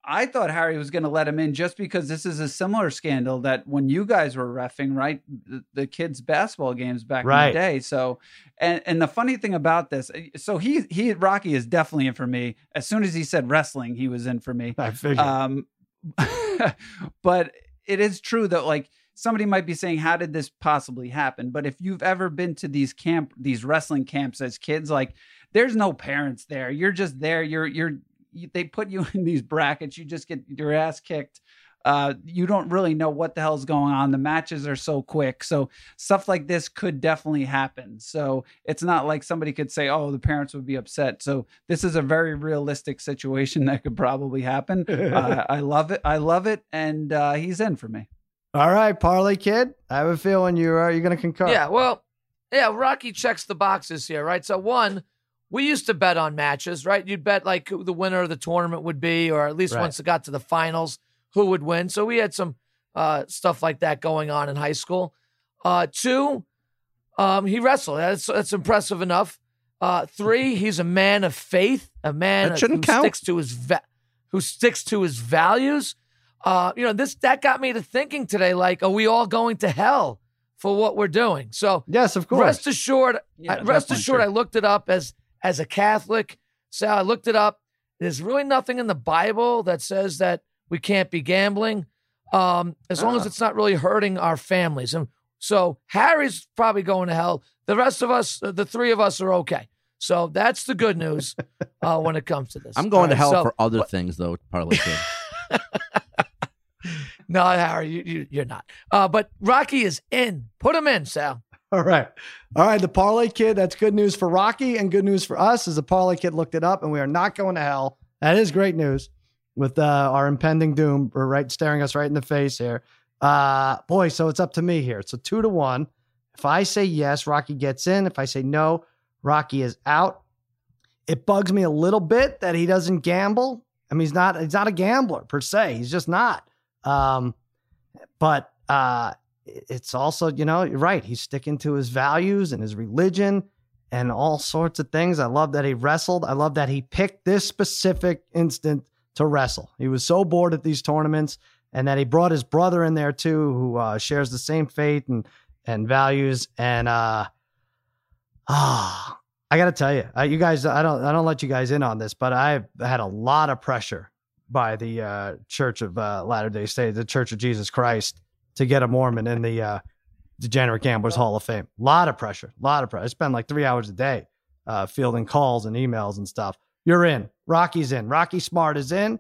I thought Harry was going to let him in just because this is a similar scandal that when you guys were refing, right, the, the kids' basketball games back Right. in the day. So, and and the funny thing about this, so he he Rocky is definitely in for me. As soon as he said wrestling, he was in for me. I figured. Um, but it is true that like somebody might be saying, "How did this possibly happen?" But if you've ever been to these camp, these wrestling camps as kids, like there's no parents there. You're just there. You're you're you, they put you in these brackets. You just get your ass kicked. Uh, you don't really know what the hell's going on. The matches are so quick. So stuff like this could definitely happen. So it's not like somebody could say, oh, the parents would be upset. So this is a very realistic situation that could probably happen. uh, I love it. I love it. And uh, he's in for me. All right, Parlay Kid. I have a feeling you are you're going to concur. Yeah, well, yeah, Rocky checks the boxes here, right? So one, we used to bet on matches, right? You'd bet like who the winner of the tournament would be, or at least Right. once it got to the finals, who would win. So we had some uh, stuff like that going on in high school. Uh, two, um, he wrestled. That's that's impressive enough. Uh, three, he's a man of faith, a man That shouldn't who count. sticks to his va- who sticks to his values. Uh, you know, this that got me to thinking today. Like, are we all going to hell for what we're doing? So Yes, of course. Rest assured, Yeah, I- rest assured, sure. I looked it up as as a Catholic. So I looked it up. There's really nothing in the Bible that says that we can't be gambling, um, as long as Ah. it's not really hurting our families. And so Harry's probably going to hell. The rest of us, uh, the three of us, are okay. So that's the good news uh, when it comes to this. I'm going All to right, hell so- for other things, though, Parlay. No, Harry, you, you, you're not. Uh, but Rocky is in. Put him in, Sal. All right. All right. The Parlay Kid, that's good news for Rocky and good news for us as the Parlay Kid looked it up and we are not going to hell. That is great news with uh, our impending doom or right staring us right in the face here. Uh, boy, so it's up to me here. It's a two to one. If I say yes, Rocky gets in. If I say no, Rocky is out. It bugs me a little bit that he doesn't gamble. I mean, he's not he's not a gambler per se. He's just not. Um, but uh, it's also, you know, you're right. He's sticking to his values and his religion and all sorts of things. I love that he wrestled. I love that he picked this specific instant to wrestle. He was so bored at these tournaments and that he brought his brother in there too, who uh, shares the same faith and, and values. And, uh, ah, I got to tell you, you guys, I don't, I don't let you guys in on this, but I've had a lot of pressure by the uh, Church of uh, Latter Day Saints, the Church of Jesus Christ, to get a Mormon in the uh, Degenerate Gamblers Hall of Fame. A lot of pressure, a lot of pressure. I spend like three hours a day uh, fielding calls and emails and stuff. You're in. Rocky's in. Rocky Smart is in.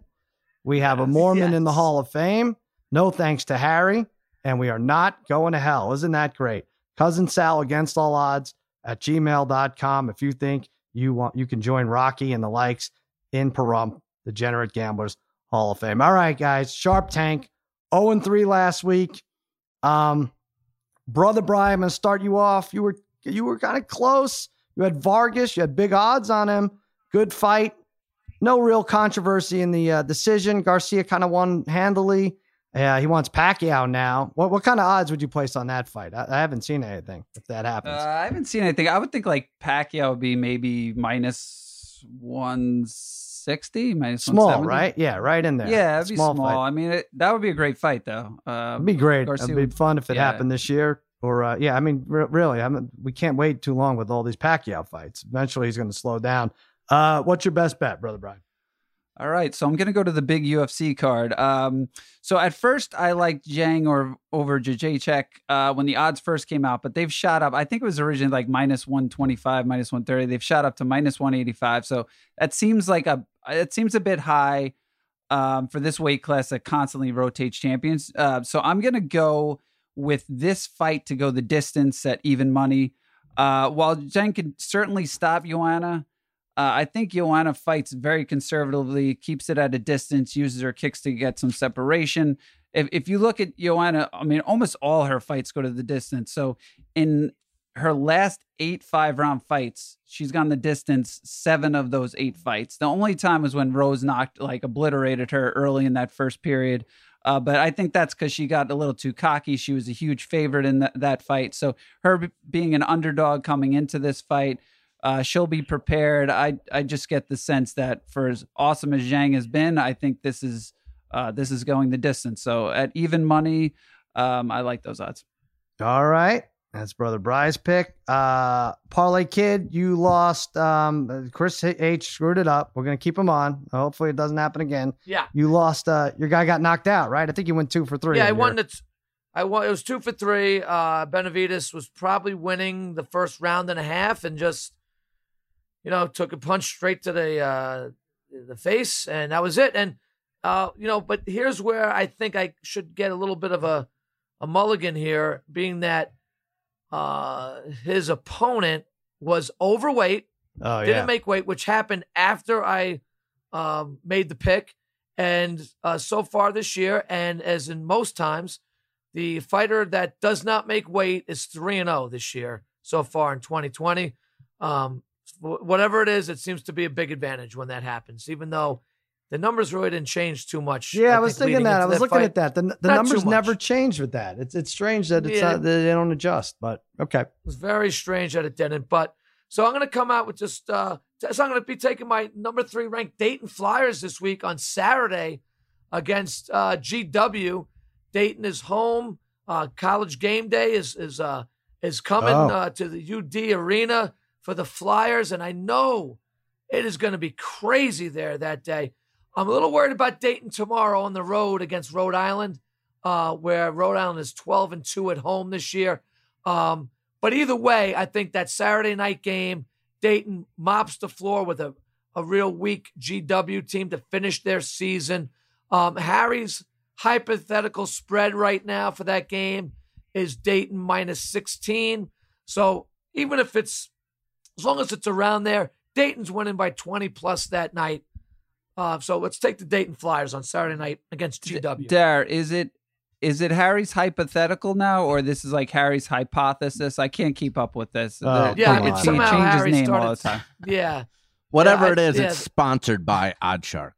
We have a Yes, Mormon in the. Hall of Fame. No thanks to Harry. And we are not going to hell. Isn't that great? Cousin Sal against all odds at gmail.com. If you think you want, you can join Rocky and the likes in Pahrump, the Degenerate Gamblers Hall of Fame. All right, guys. Sharp Tank, 0 and 3 last week. Um, Brother Brian, I'm gonna start you off. You were you were kind of close. You had Vargas, you had big odds on him. Good fight. No real controversy in the uh, decision. Garcia kind of won handily. Yeah, he wants Pacquiao now. What what kind of odds would you place on that fight? I, I haven't seen anything. If that Uh, happens, I haven't seen anything. I would think like Pacquiao would be maybe minus 160, minus small, 170. right? Yeah, right in there. Yeah, it'd be small. fight. I mean, it, that would be a great fight, though. Uh, It'd be great. Garcia It'd be would- fun if it yeah. happened this year. Or uh, yeah, I mean, re- really, I mean, we can't wait too long with all these Pacquiao fights. Eventually, he's going to slow down. Uh, what's your best bet, brother Brian? All right, so I'm gonna go to the big UFC card. Um, so at first I liked Zhang or over Jacek uh, when the odds first came out, but they've shot up. I think it was originally like minus 125, minus 130. They've shot up to minus 185. So that seems like a it seems a bit high um, for this weight class that constantly rotates champions. Uh, so I'm gonna go with this fight to go the distance at even money. Uh, while Zhang can certainly stop Joanna. Uh, I think Joanna fights very conservatively, keeps it at a distance, uses her kicks to get some separation. If if you look at Joanna, I mean, almost all her fights go to the distance. So in her last eight five round fights, she's gone the distance seven of those eight fights. The only time was when Rose knocked like obliterated her early in that first period. Uh, but I think that's because she got a little too cocky. She was a huge favorite in th- that fight. So her being an underdog coming into this fight, uh, she'll be prepared. I I just get the sense that for as awesome as Zhang has been, I think this is uh, this is going the distance. So at even money, um, I like those odds. All right. That's brother Bry's pick. Uh, Parlay Kid, you lost. Um, Chris H screwed it up. We're gonna keep him on. Hopefully, it doesn't happen again. Yeah. You lost. Uh, your guy got knocked out, right? I think you went two for three. Yeah, I won your- the. T- I won. It was two for three. Uh, Benavides was probably winning the first round and a half, and just, you know, took a punch straight to the uh, the face, and that was it. And uh, you know, but here's where I think I should get a little bit of a a mulligan here, being that uh, his opponent was overweight Oh didn't yeah. make weight, which happened after I um, made the pick. And uh, so far this year, and as in most times, the fighter that does not make weight is three and zero this year so far in 2020. Um, whatever it is, it seems to be a big advantage when that happens, even though the numbers really didn't change too much. Yeah, I, I was thinking that. I was looking fight. at that. The, the numbers never change with that. It's it's strange that it's Yeah. not, that they don't adjust, but okay. It was very strange that it didn't. But so I'm going to come out with just, uh, so I'm going to be taking my number three ranked Dayton Flyers this week on Saturday against uh, GW. Dayton is home. Uh, college game day is is uh, is coming Oh. uh, to the UD Arena for the Flyers, and I know it is going to be crazy there that day. I'm a little worried about Dayton tomorrow on the road against Rhode Island, uh, where Rhode Island is 12 and two at home this year. Um, but either way, I think that Saturday night game, Dayton mops the floor with a, a real weak GW team to finish their season. Um, Harry's hypothetical spread right now for that game is Dayton minus 16. So even if it's, as long as it's around there, Dayton's winning by 20 plus that night. Uh, so let's take the Dayton Flyers on Saturday night against GW. Dare, is it is it Harry's hypothetical now, or this is like Harry's hypothesis? I can't keep up with this. Oh, The- Yeah, I mean, on. he somehow changes Harry name all the time. yeah. Whatever Yeah, I- it is, yeah. it's sponsored by Oddshark.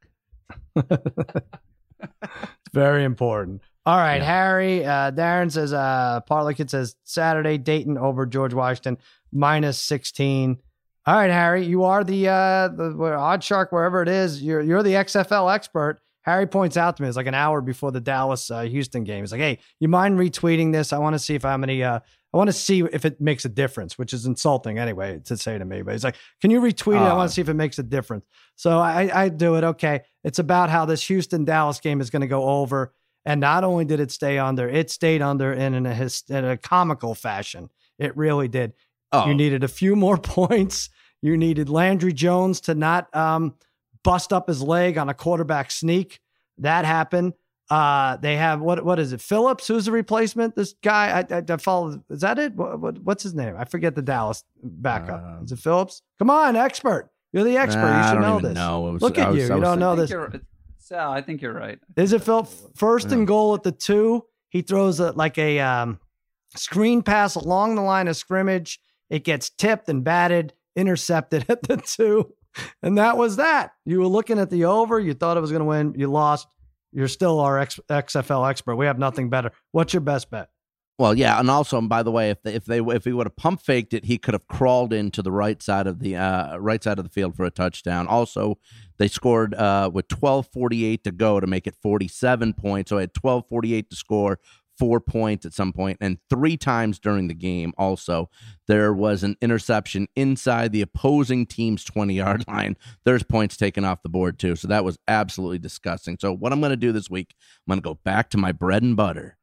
It's very important. All right, Yeah. Harry. Uh, Darren says, uh, Parlay Kid says Saturday, Dayton over George Washington, minus 16. All right, Harry, you are the, uh, the odd shark, wherever it is. You're, you're the XFL expert. Harry points out to me, it's like an hour before the Dallas uh, Houston game. He's like, hey, you mind retweeting this? I want to see if I'm any, uh, I want to see if it makes a difference, which is insulting anyway to say to me. But he's like, can you retweet it? I want to see if it makes a difference. So I, I do it. Okay. It's about how this Houston Dallas game is going to go over. And not only did it stay under, it stayed under in, in, a, his, in a comical fashion. It really did. Oh, You needed a few more points. You needed Landry Jones to not um, bust up his leg on a quarterback sneak. That happened. Uh, they have what? What is it? Phillips, who's the replacement? This guy. I, I, I follow. Is that it? What, what, what's his name? I forget the Dallas backup. Um, is it Phillips? Come on, expert. You're the expert. Nah, you I should don't know even this. know. Was- Look at was- you. I You don't know this. Sal, I think you're right. Is it Phil? First Yeah. and goal at the two. He throws a, like a um, screen pass along the line of scrimmage. It gets tipped and batted, intercepted at the two. And that was that. You were looking at the over. You thought it was going to win. You lost. You're still our XFL expert. We have nothing better. What's your best bet? Well, yeah, and also, and by the way, if they, if they if he would have pump faked it, he could have crawled into the right side of the uh, right side of the field for a touchdown. Also, they scored uh, with twelve forty eight to go to make it forty seven points. So I had twelve forty eight to score, four points at some point, and three times during the game. Also, there was an interception inside the opposing team's twenty yard line. There's points taken off the board too. So that was absolutely disgusting. So what I'm going to do this week, I'm going to go back to my bread and butter,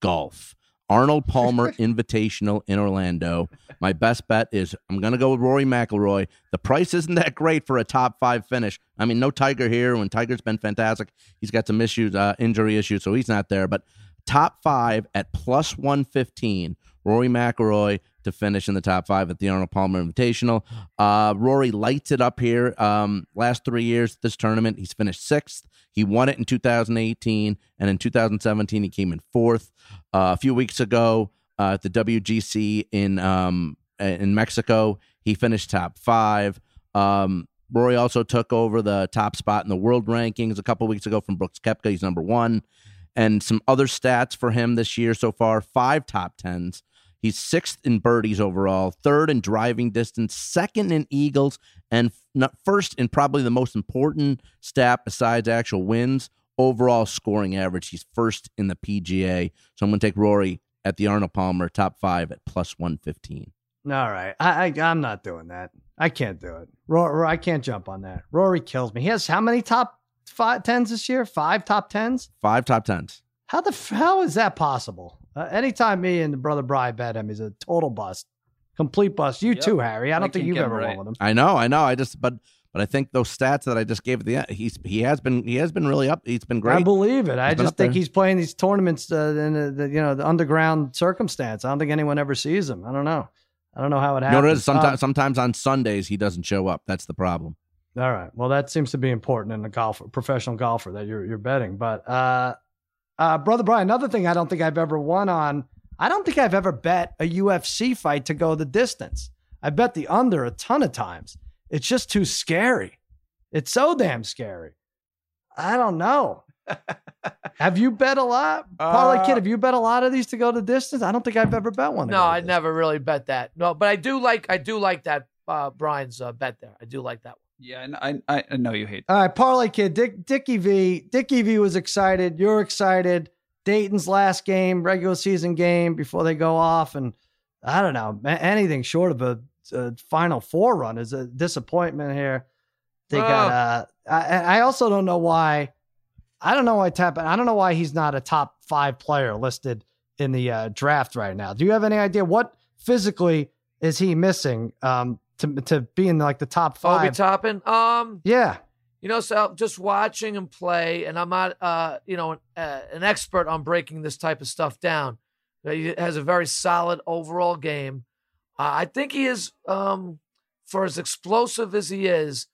golf. Arnold Palmer Invitational in Orlando. My best bet is I'm going to go with Rory McIlroy. The price isn't that great for a top five finish. I mean, no Tiger here. When Tiger's been fantastic, he's got some issues, uh, injury issues, so he's not there. But top five at plus 115, Rory McIlroy to finish in the top five at the Arnold Palmer Invitational. Uh, Rory lights it up here. Um, last three years, this tournament, he's finished sixth. He won it in 2018, and in 2017, he came in fourth. Uh, a few weeks ago uh, at the WGC in um, in Mexico, he finished top five. Um, Rory also took over the top spot in the world rankings a couple weeks ago from Brooks Koepka. He's number one. And some other stats for him this year so far five top tens. He's sixth in birdies overall, third in driving distance, second in eagles, and first in probably the most important stat besides actual wins overall scoring average. He's first in the PGA. So I'm going to take Rory at the Arnold Palmer top five at plus 115. All right. I, I, I'm not doing that. I can't do it. Rory, I can't jump on that. Rory kills me. He has how many top five tens this year? Five top tens? Five top tens. How the f- how is that possible? Uh, anytime me and the brother Bry bet him, he's a total bust, complete bust. You Yep. too, Harry. I I don't think you've ever him won with him. I know, I know. I just, but, but I think those stats that I just gave at the end, he's he has been he has been really up. He's been great. I believe it. I just think there. he's playing these tournaments uh, in the, the you know the underground circumstance. I don't think anyone ever sees him. I don't know. I don't know how it You happens. know what it is? Sometimes, Um, sometimes on Sundays he doesn't show up. That's the problem. All right. Well, that seems to be important in a golfer, professional golfer that you're you're betting. But uh, uh, brother Brian, another thing I don't think I've ever won on. I don't think I've ever bet a UFC fight to go the distance. I bet the under a ton of times. It's just too scary. It's so damn scary. I don't know. have you bet a lot? Parlay Uh, Kid, have you bet a lot of these to go the distance? I don't think I've ever bet one. No, I never really bet that. No, but I do like I do like that uh, Brian's uh, bet there. I do like that one. Yeah, I, I, I know you hate. All right, Parlay Kid, Dick, Dickie V. Dickie V was excited. You're excited. Dayton's last game, regular season game before they go off. And I don't know, anything short of a, a Final Four run is a disappointment here. They got, uh, I, I also don't know why. I don't know why Tap, I don't know why he's not a top five player listed in the uh, draft right now. Do you have any idea what physically is he missing um, to, to be in like the top five. Obi? Toppin. Um, yeah. you know, so just watching him play, and I'm not, uh, you know, uh, an expert on breaking this type of stuff down. He has a very solid overall game. Uh, I think he is, um, for as explosive as he is,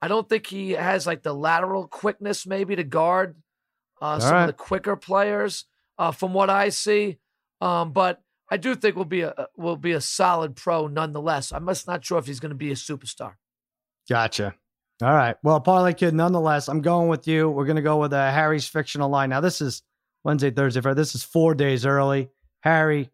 I don't think he has like the lateral quickness maybe to guard uh, some right. of the quicker players. Uh, from what I see, um, but I do think will be a will be a solid pro nonetheless. I'm just not sure if he's going to be a superstar. Gotcha. All right. Well, Parlay Kid, nonetheless, I'm going with you. We're going to go with uh, Harry's fictional line. Now, this is Wednesday, Thursday, Friday. This is four days early. Harry,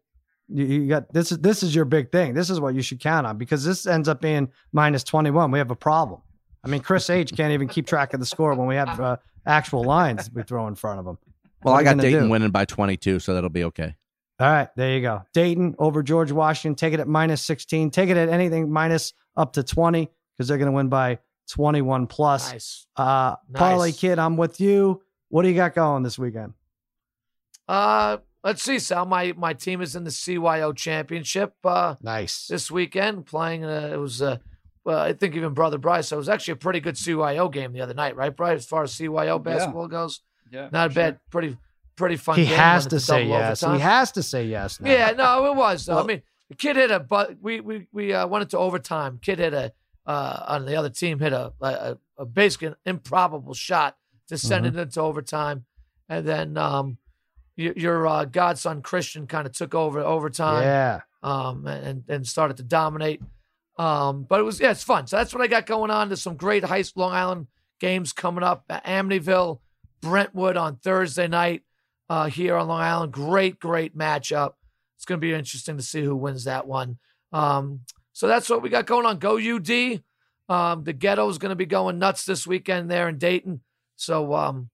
you, you got this is this is your big thing. This is what you should count on because this ends up being minus 21. We have a problem. I mean, Chris H can't even keep track of the score when we have uh, actual lines we throw in front of him. Well, What I got Dayton do? winning by 22, so that'll be okay. All right, there you go. Dayton over George Washington. Take it at minus 16. Take it at anything minus up to 20 because they're going to win by 21 plus. Nice. Uh, Nice. Parlay Kid, I'm with you. What do you got going this weekend? Uh, let's see, Sal. My my team is in the CYO championship uh, Nice. this weekend. Playing, uh, it was, uh, well, I think even brother Bryce. So it was actually a pretty good CYO game the other night, right, Bryce? As far as CYO basketball goes, Yeah, not a for sure. bad, pretty pretty fun. He has to say yes. overtime. He has to say yes. Now. Yeah, no, it was. though. I mean, the kid hit a, but we we we uh, went into overtime. Kid hit a, uh, on the other team hit a a, a basically an improbable shot to send Mm-hmm. it into overtime, and then um, your, your uh, godson Christian kind of took over overtime, Yeah. um, and and started to dominate. Um, but it was yeah, it's fun. So that's what I got going on. There's some great high Long Island games coming up. Amityville, Brentwood on Thursday night uh, here on Long Island. Great, great matchup. It's going to be interesting to see who wins that one. Um, so that's what we got going on. Go UD. Um, the ghetto is going to be going nuts this weekend there in Dayton. So um,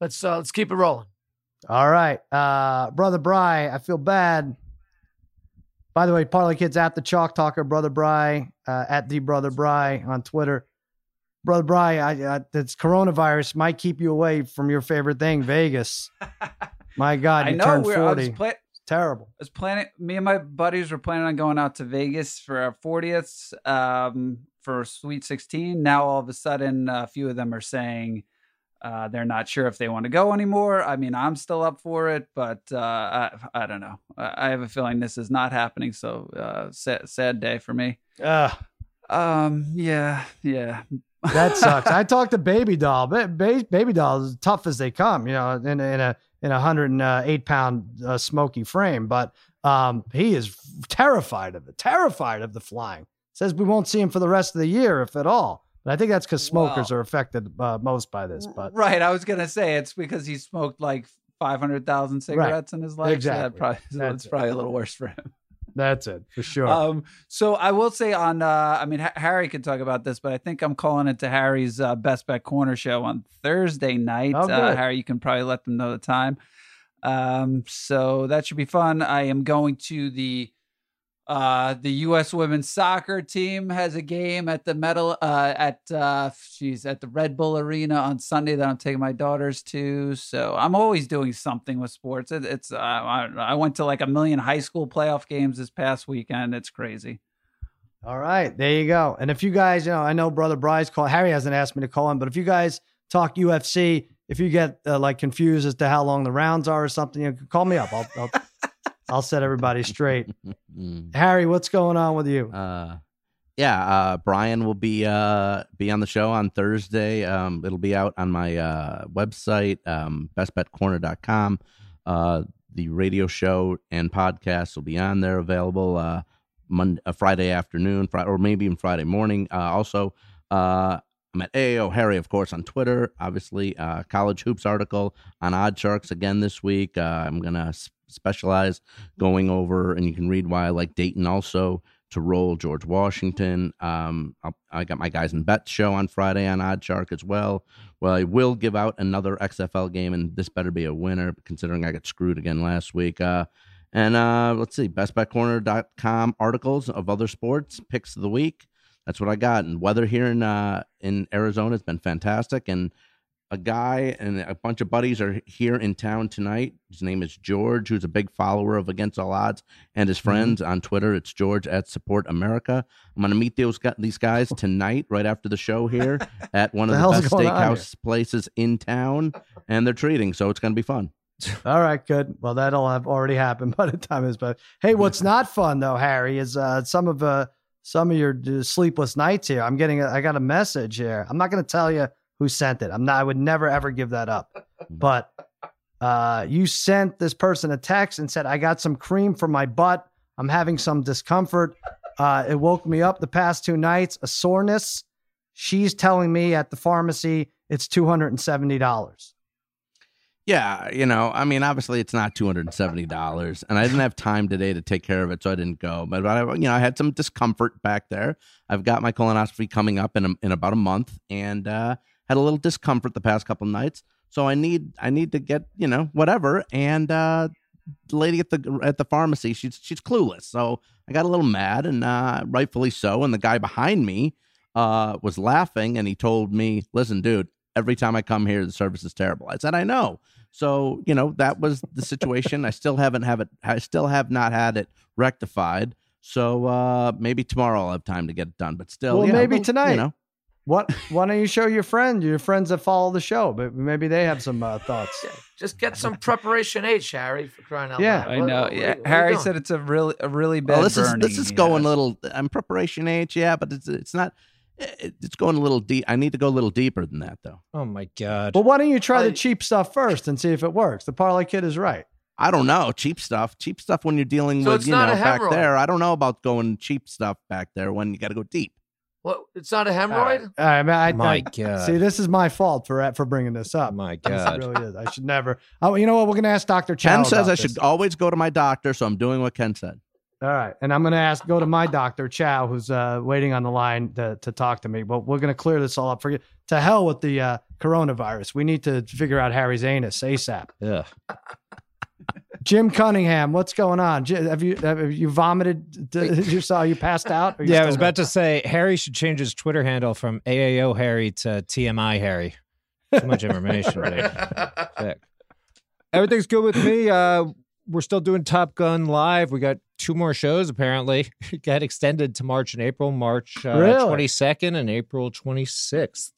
let's uh, let's keep it rolling. All right. Uh, Brother Bry, I feel bad. By the way, Parlay Kids at the Chalk Talker, Brother Bry, uh, at the Brother Bry on Twitter. Brother Bry, I, I, this coronavirus might keep you away from your favorite thing, Vegas. My God, I know. We're, I 40. was, pla- Terrible. I was planning. Me and my buddies were planning on going out to Vegas for our 40th um, for Sweet 16. Now all of a sudden, a few of them are saying uh, they're not sure if they want to go anymore. I mean, I'm still up for it, but uh, I, I don't know. I, I have a feeling this is not happening. So uh, sad, sad day for me. Ugh. Um, yeah, yeah. That sucks. I talked to Baby Doll. Ba- ba- Baby Doll is tough as they come, you know, in, in a in a hundred and uh, eight pound uh, smoky frame, but um, he is terrified of it. Terrified of the flying. Says we won't see him for the rest of the year, if at all. But I think that's because smokers Wow. are affected uh, most by this. But right. I was gonna say it's because he smoked like 500,000 cigarettes in his life. So Exactly. that probably, so That's it's probably a little worse for him. That's it for sure. Um, so I will say on, uh, I mean, Ha- Harry can talk about this, but I think I'm calling it to Harry's uh, Best Bet Corner show on Thursday night. Oh, uh. Harry, you can probably let them know the time. Um, so that should be fun. I am going to the uh the US women's soccer team has a game at the metal uh at uh at the Red Bull Arena on Sunday that I'm taking my daughters to. So I'm always doing something with sports. It, it's uh, I, I went to like a million high school playoff games this past weekend. It's crazy. All right, there you go. And if you guys, you know, I know Brother Bryce call Harry hasn't asked me to call him, but if you guys talk UFC, if you get uh, like confused as to how long the rounds are or something, you know, call me up. I'll I'll, I'll set everybody straight. Harry, what's going on with you? Uh, yeah, uh, Brian will be uh, be on the show on Thursday. Um, it'll be out on my uh, website, um, bestbetcorner.com. Uh, the radio show and podcast will be on there available. Uh, Monday, uh, Friday afternoon, Friday, or maybe even Friday morning. Uh, also, uh, I'm at AO Harry, of course, on Twitter. Obviously, uh, college hoops article on Odd Sharks again this week. Uh, I'm gonna specialize going over, and you can read why I like Dayton also to roll George Washington. Um, i got my guys in bet show on Friday on Odd Shark as well. Well, I will give out another XFL game, and this better be a winner, considering I got screwed again last week. Uh, and uh, let's see, bestbetcorner.com articles of other sports, picks of the week. That's what I got. And weather here in uh, in Arizona has been fantastic. And a guy and a bunch of buddies are here in town tonight. His name is George, who's a big follower of Against All Odds, and his mm-hmm. friends mm-hmm. on Twitter. It's George at Support America. I'm going to meet those these guys tonight, right after the show here at one of the, the best steakhouse places in town, and they're treating, so it's going to be fun. All right, good. Well, that'll have already happened by the time is. But hey, what's not fun though, Harry, is uh, some of uh, some of your sleepless nights here. I'm getting. A, I got a message here. I'm not going to tell you who sent it. I'm not. I would never ever give that up. But uh, you sent this person a text and said, "I got some cream for my butt. I'm having some discomfort. Uh, it woke me up the past two nights. A soreness. She's telling me at the pharmacy it's two hundred and seventy dollars." Yeah, you know, I mean, obviously it's not two hundred and seventy dollars, and I didn't have time today to take care of it, so I didn't go. But I, you know, I had some discomfort back there. I've got my colonoscopy coming up in a, in about a month, and uh, had a little discomfort the past couple nights. So I need I need to get you know whatever. And uh, the lady at the at the pharmacy, she's she's clueless. So I got a little mad, and uh, rightfully so. And the guy behind me uh, was laughing, and he told me, "Listen, dude." Every time I come here, the service is terrible. I said, I know. So you know that was the situation. I still haven't have it. I still have not had it rectified. So uh, maybe tomorrow I'll have time to get it done. But still, well, yeah, maybe tonight. You know, what? Why don't you show your friend, your friends that follow the show? But maybe they have some uh, thoughts. Yeah, just get some preparation H, Harry, for crying out yeah. loud. I know. What, yeah, what, Harry said it's a really, a really bad. Well, this burning, is this is going a little. I'm preparation H, yeah, but it's it's not it's going a little deep. I need to go a little deeper than that, though. Oh my god! Well, why don't you try I, the cheap stuff first and see if it works? The parlay kid is right. I don't know cheap stuff. Cheap stuff when you're dealing so with you know back there. I don't know about going cheap stuff back there when you got to go deep. What? It's not a hemorrhoid. All right, All right man. I, my I, God. See, this is my fault for for bringing this up. My God, it really is. I should never. Oh, you know what? We're gonna ask Doctor Chao. Ken says I this. should always go to my doctor, so I'm doing what Ken said. All right. And I'm going to ask, go to my doctor, Chao, who's uh, waiting on the line to, to talk to me. But we're going to clear this all up. For you. to hell with the uh, coronavirus. We need to figure out Harry's anus ASAP. Yeah. Jim Cunningham, what's going on? Have you have you vomited? You saw you passed out? yeah, I was about to say Harry should change his Twitter handle from AAO Harry to TMI Harry. Too much information. Everything's good with me. Uh, we're still doing Top Gun live. We got two more shows apparently. Got extended to March and April, March uh, really? 22nd and April 26th.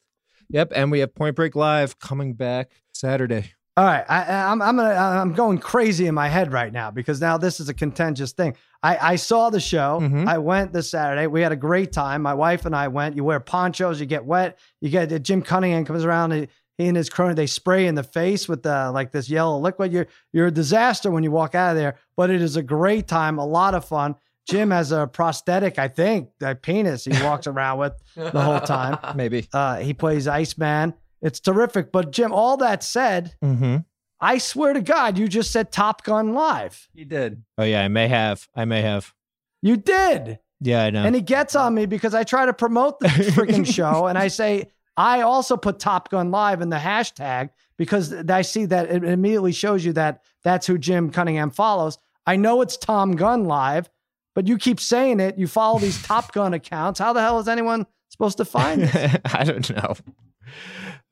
Yep, and we have Point Break live coming back Saturday. All right, I, am I'm, I'm gonna I'm going crazy in my head right now because now this is a contentious thing. I, I saw the show. Mm-hmm. I went this Saturday. We had a great time. My wife and I went. You wear ponchos, you get wet. You get Jim Cunningham comes around he and his crony they spray in the face with the like this yellow liquid. You're you're a disaster when you walk out of there, but it is a great time, a lot of fun. Jim has a prosthetic, I think, that penis he walks around with the whole time. Maybe uh, he plays Iceman. It's terrific. But Jim, all that said, mm-hmm. I swear to God, you just said Top Gun live. He did. Oh yeah, I may have. I may have. You did. Yeah, I know. And he gets on me because I try to promote the freaking show, and I say I also put Top Gun Live in the hashtag because I see that it immediately shows you that that's who Jim Cunningham follows. I know it's Tom Gun Live, but you keep saying it. You follow these Top Gun accounts. How the hell is anyone supposed to find it? I don't know.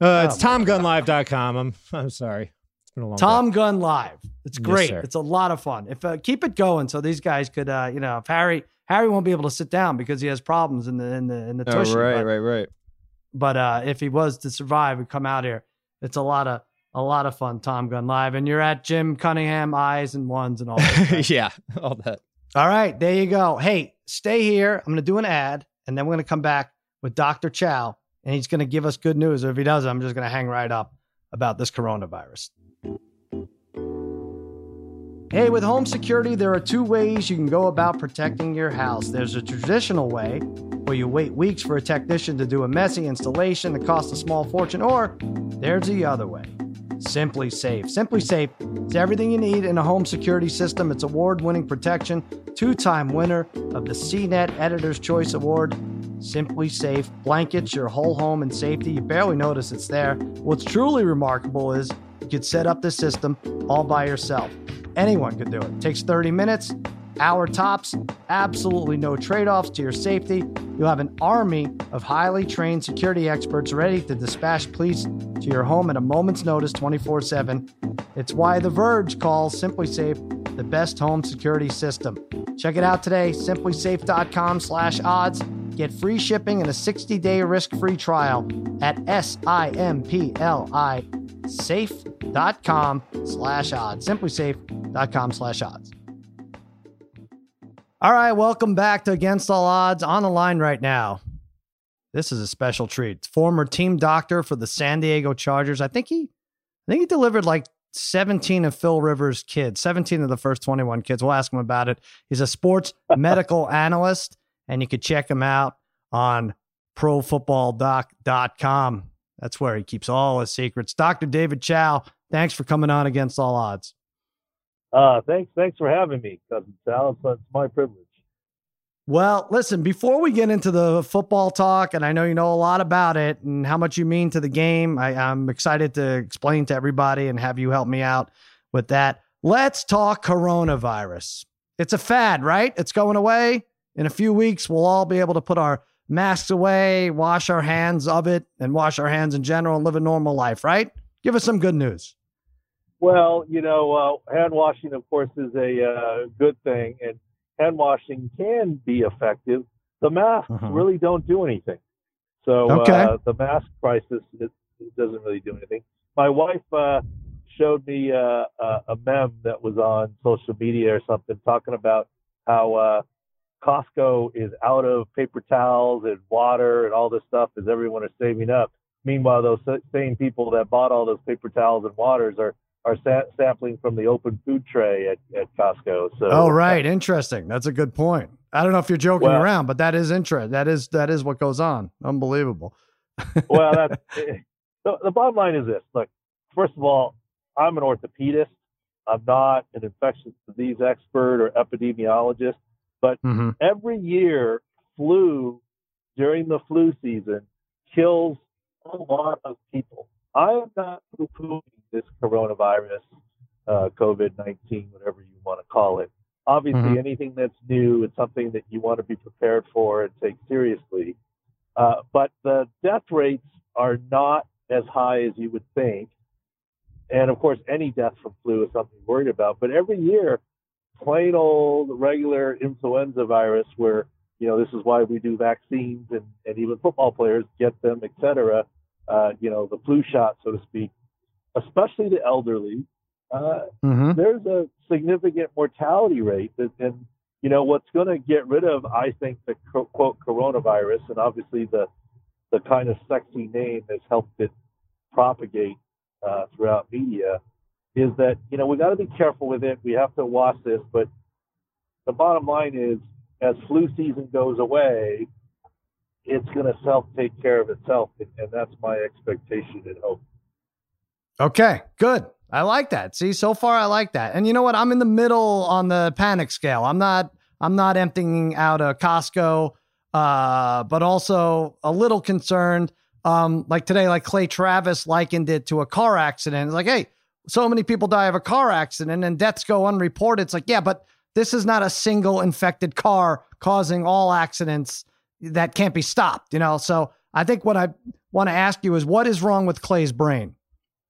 Uh, it's oh, TomGunLive.com. I'm I'm sorry. It's been a long Tom day. Gun Live. It's great. Yes, it's a lot of fun. If uh, keep it going, so these guys could, uh, you know, if Harry Harry won't be able to sit down because he has problems in the in the in the tushy. Oh, right, but, right, right. But uh, if he was to survive and come out here, it's a lot of a lot of fun. Tom Gun Live, and you're at Jim Cunningham eyes and ones and all. That, yeah, all that. All right, there you go. Hey, stay here. I'm going to do an ad, and then we're going to come back with Dr. Chao, and he's going to give us good news. Or if he doesn't, I'm just going to hang right up about this coronavirus. Hey, with home security, there are two ways you can go about protecting your house. There's a traditional way, where you wait weeks for a technician to do a messy installation that costs a small fortune, or there's the other way. SimpliSafe. Simply Safe is everything you need in a home security system. It's award winning protection, two time winner of the CNET Editor's Choice Award. SimpliSafe blankets your whole home in safety. You barely notice it's there. What's truly remarkable is you could set up the system all by yourself. Anyone could do it. it takes 30 minutes, hour tops, absolutely no trade offs to your safety. You'll have an army of highly trained security experts ready to dispatch police to your home at a moment's notice 24 7. It's why The Verge calls SimpliSafe the best home security system. Check it out today, simplisafe.com slash odds. Get free shipping and a 60-day risk-free trial at S-I-M-P-L-I safe.com slash odds. Simplisafe.com slash odds. All right, welcome back to Against All Odds. On the line right now, this is a special treat. Former team doctor for the San Diego Chargers. I think he, I think he delivered like 17 of Phil Rivers' kids, 17 of the first 21 kids. We'll ask him about it. He's a sports medical analyst, and you could check him out on profootballdoc.com. That's where he keeps all his secrets. Dr. David Chao, thanks for coming on Against All Odds. Uh, thanks, thanks for having me, cousin Sal. It's, it's my privilege. Well, listen, before we get into the football talk, and I know you know a lot about it and how much you mean to the game, I, I'm excited to explain to everybody and have you help me out with that. Let's talk coronavirus. It's a fad, right? It's going away. In a few weeks, we'll all be able to put our masks away, wash our hands of it, and wash our hands in general and live a normal life, right? Give us some good news. Well, you know, uh, hand washing, of course, is a uh, good thing, and hand washing can be effective. The masks Uh-huh. really don't do anything. So Okay. uh, the mask crisis it, it doesn't really do anything. My wife uh, showed me uh, a, a meme that was on social media or something talking about how uh, Costco is out of paper towels and water and all this stuff as everyone is saving up. Meanwhile, those same people that bought all those paper towels and waters are are sa- sampling from the open food tray at, at Costco. So Oh, uh, right. Interesting. That's a good point. I don't know if you're joking Well- around, but that is interesting. That is that is what goes on. Unbelievable. well, that's the, the bottom line is this. Look, first of all, I'm an orthopedist. I'm not an infectious disease expert or epidemiologist. Hmm Every year, flu during the flu season kills a lot of people. I am not poo-pooing this coronavirus, uh, COVID-19, whatever you want to call it. Obviously, Mhm. anything that's new is something that you want to be prepared for and take seriously. Uh, but the death rates are not as high as you would think. And of course, any death from flu is something you're worried about. But every year, plain old regular influenza virus, where you know this is why we do vaccines and, and even football players get them, et cetera. Uh, you know, the flu shot, so to speak, especially the elderly. Uh, hmm there's a significant mortality rate that, and you know what's going to get rid of i think the co- quote coronavirus and obviously the the kind of sexy name has helped it propagate uh, throughout media is that you know we got to be careful with it we have to watch this but the bottom line is as flu season goes away it's going to self take care of itself and, that's my expectation and hope Okay, good. I like that. See, so far I like that. And you know what? I'm in the middle on the panic scale. I'm not I'm not emptying out a Costco, uh, but also a little concerned. Um, like today, like Clay Travis likened it to a car accident. It's like, hey, so many people die of a car accident and deaths go unreported. It's like, yeah, but this is not a single infected car causing all accidents that can't be stopped, you know? So I think what I want to ask you is what is wrong with Clay's brain?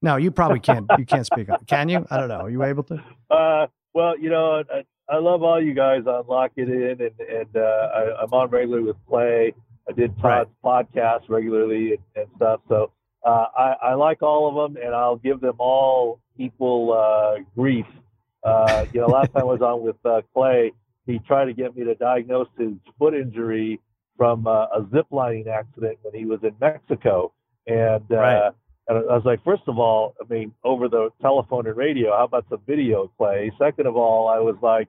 No, you probably can't. You can't speak up. Can you? I don't know. Are you able to? Uh, well, you know, I, I love all you guys on Lock It In, and and uh, I, I'm on regularly with Clay. I did Todd's podcast regularly and, and stuff. So uh, I, I like all of them, and I'll give them all equal uh, grief. Uh, you know, last time I was on with uh, Clay, he tried to get me to diagnose his foot injury from uh, a zip lining accident when he was in Mexico, and uh, Right. And I was like, first of all, I mean, over the telephone and radio, how about some video, Clay? Second of all, I was like,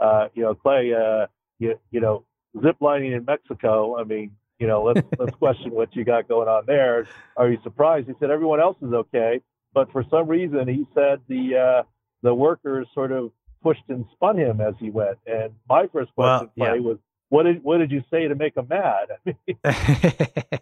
uh, you know, Clay, uh, you, you know, zip lining in Mexico. I mean, you know, let's let's question what you got going on there. Are you surprised? He said everyone else is okay, but for some reason he said the uh, the workers sort of pushed and spun him as he went. And my first question, Well, yeah. Was what did what did you say to make him mad? I mean,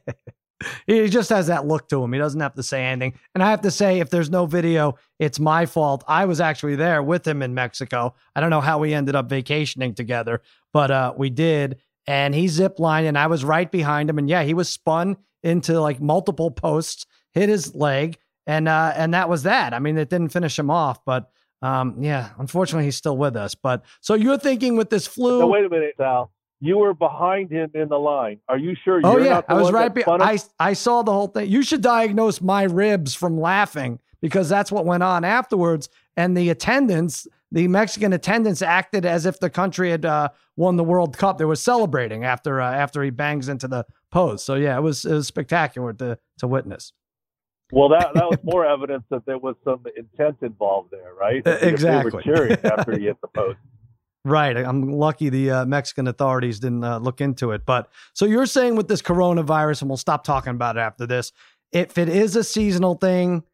he just has that look to him. He doesn't have to say anything. And I have to say, if there's no video, it's my fault. I was actually there with him in Mexico. I don't know how we ended up vacationing together, but uh, we did. And he zip lined, and I was right behind him. And yeah, he was spun into like multiple posts, hit his leg, and uh, and that was that. I mean, it didn't finish him off, but um, yeah, unfortunately, he's still with us. But so you're thinking with this flu? no, wait a minute, Sal. You were behind him in the line. Are you sure? Oh you're yeah, not the I was right. Be- I I saw the whole thing. You should diagnose my ribs from laughing because that's what went on afterwards. And the attendants, the Mexican attendants, acted as if the country had uh, won the World Cup. They were celebrating after uh, after he bangs into the post. So yeah, it was it was spectacular to to witness. Well, that that was more evidence that there was some intent involved there, right? I think if They exactly. were cheering after he hit the post. Right. I'm lucky the uh, Mexican authorities didn't uh, look into it. But so you're saying with this coronavirus, and we'll stop talking about it after this, if it is a seasonal thing,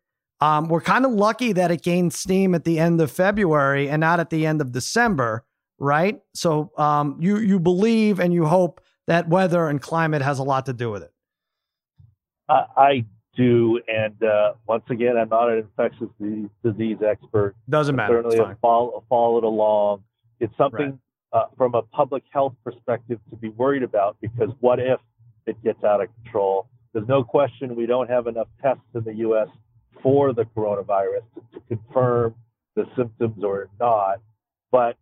um, we're kind of lucky that it gained steam at the end of February and not at the end of December, right? So um, you you believe and you hope that weather and climate has a lot to do with it. I, I do, and uh, once again, I'm not an infectious disease, disease expert. Doesn't matter. Certainly, follow, followed along. It's something uh, from a public health perspective to be worried about because what if it gets out of control? There's no question we don't have enough tests in the U.S. for the coronavirus to, to confirm the symptoms or not. But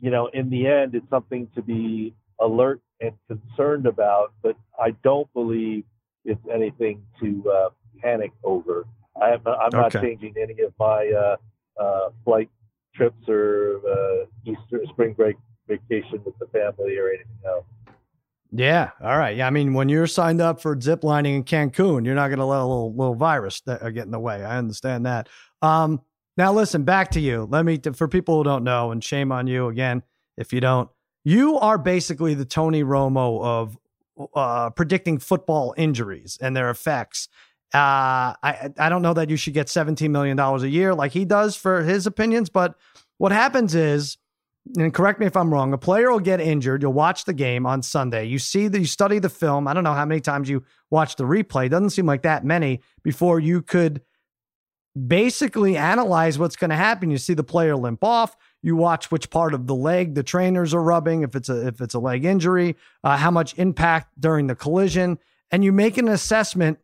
you know, in the end, it's something to be alert and concerned about. But I don't believe it's anything to uh, panic over. I am, I'm not Okay. changing any of my uh, uh, flight trips or uh, Easter spring break vacation with the family or anything else. Yeah. All right. Yeah. I mean, when you're signed up for zip lining in Cancun, you're not going to let a little little virus uh, get in the way. I understand that. Um, now listen, back to you. Let me for people who don't know, and shame on you again if you don't. You are basically the Tony Romo of uh, predicting football injuries and their effects. Uh, I I don't know that you should get 17 million dollars a year like he does for his opinions, but what happens is and correct me if I'm wrong, a player will get injured. You'll watch the game on Sunday. You see that you study the film. I don't know how many times you watch the replay. It doesn't seem like that many before you could basically analyze what's going to happen. You see the player limp off. You watch which part of the leg the trainers are rubbing. If it's a if it's a leg injury, uh, how much impact during the collision, and you make an assessment.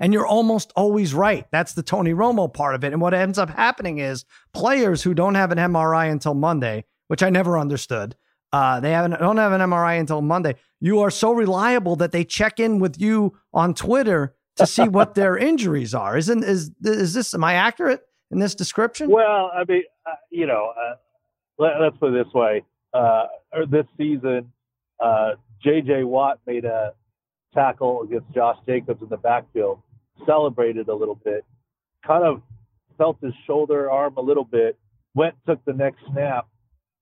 And you're almost always right. That's the Tony Romo part of it. And what ends up happening is players who don't have an MRI until Monday, which I never understood, uh, they haven't don't have an MRI until Monday. You are so reliable that they check in with you on Twitter to see what their injuries are. Isn't is is this? Am I accurate in this description? Well, I mean, uh, you know, uh, let, let's put it this way: uh, or this season, uh, J.J. Watt made a tackle against Josh Jacobs in the backfield, celebrated a little bit, kind of felt his shoulder arm a little bit, went took the next snap,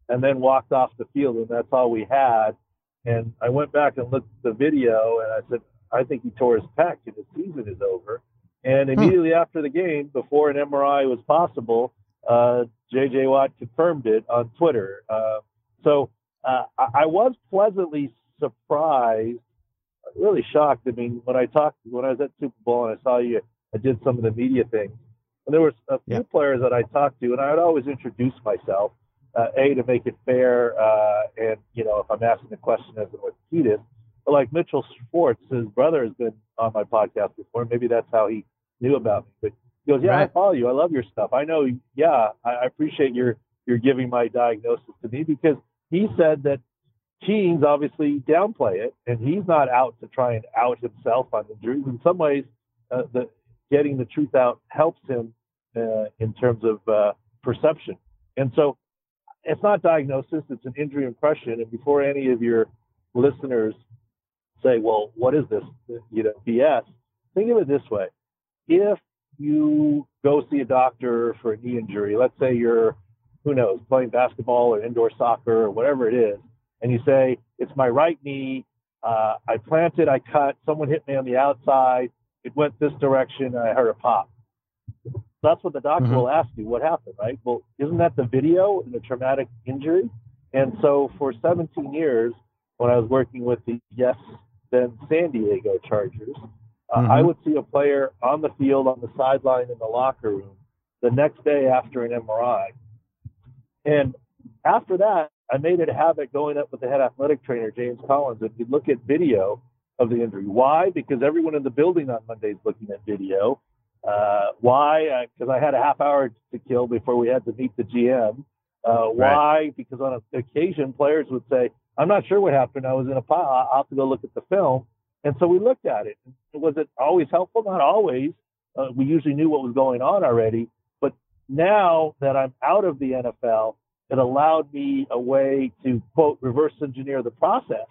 and then walked off the field, and that's all we had. And I went back and looked at the video, and I said, I think he tore his pec, and his season is over. And immediately after the game, before an MRI was possible, uh, J.J. Watt confirmed it on Twitter. Uh, so uh, I, was pleasantly surprised, really shocked. I mean, when I talked, when I was at Super Bowl and I saw you, I did some of the media things. And there were a few Yeah. players that I talked to, and I would always introduce myself, uh, A, to make it fair, uh, and, you know, if I'm asking the question as an orthopedist, but like Mitchell Schwartz, his brother has been on my podcast before. Maybe that's how he knew about me. But he goes, "Yeah, I follow you. I love your stuff. I know. Yeah, I, I appreciate your your giving my diagnosis to me because he said that teens obviously downplay it, and he's not out to try and out himself on injuries. In some ways, uh, the getting the truth out helps him uh, in terms of uh, perception. And so, it's not diagnosis; it's an injury impression. And before any of your listeners say, "Well, what is this?" You know, BS. Think of it this way: if you go see a doctor for a knee injury, let's say you're, who knows, playing basketball or indoor soccer or whatever it is, and you say, it's my right knee, uh, I planted, I cut, someone hit me on the outside, it went this direction, and I heard a pop. That's what the doctor Mhm. will ask you, what happened, right? Well, isn't that the video in a traumatic injury? And so for 17 years, when I was working with the yes, then San Diego Chargers, uh, Mhm. I would see a player on the field, on the sideline, in the locker room the next day after an MRI. And after that, I made it a habit going up with the head athletic trainer, James Collins, and we'd look at video of the injury. Why? Because everyone in the building on Monday is looking at video. Uh, why? Because I had a half hour to kill before we had to meet the GM. Uh, why? Because on occasion, players would say, I'm not sure what happened. I was in a pile. I'll have to go look at the film. And so we looked at it. Was it always helpful? Not always. Uh, we usually knew what was going on already. But now that I'm out of the NFL, it allowed me a way to, quote, reverse engineer the process.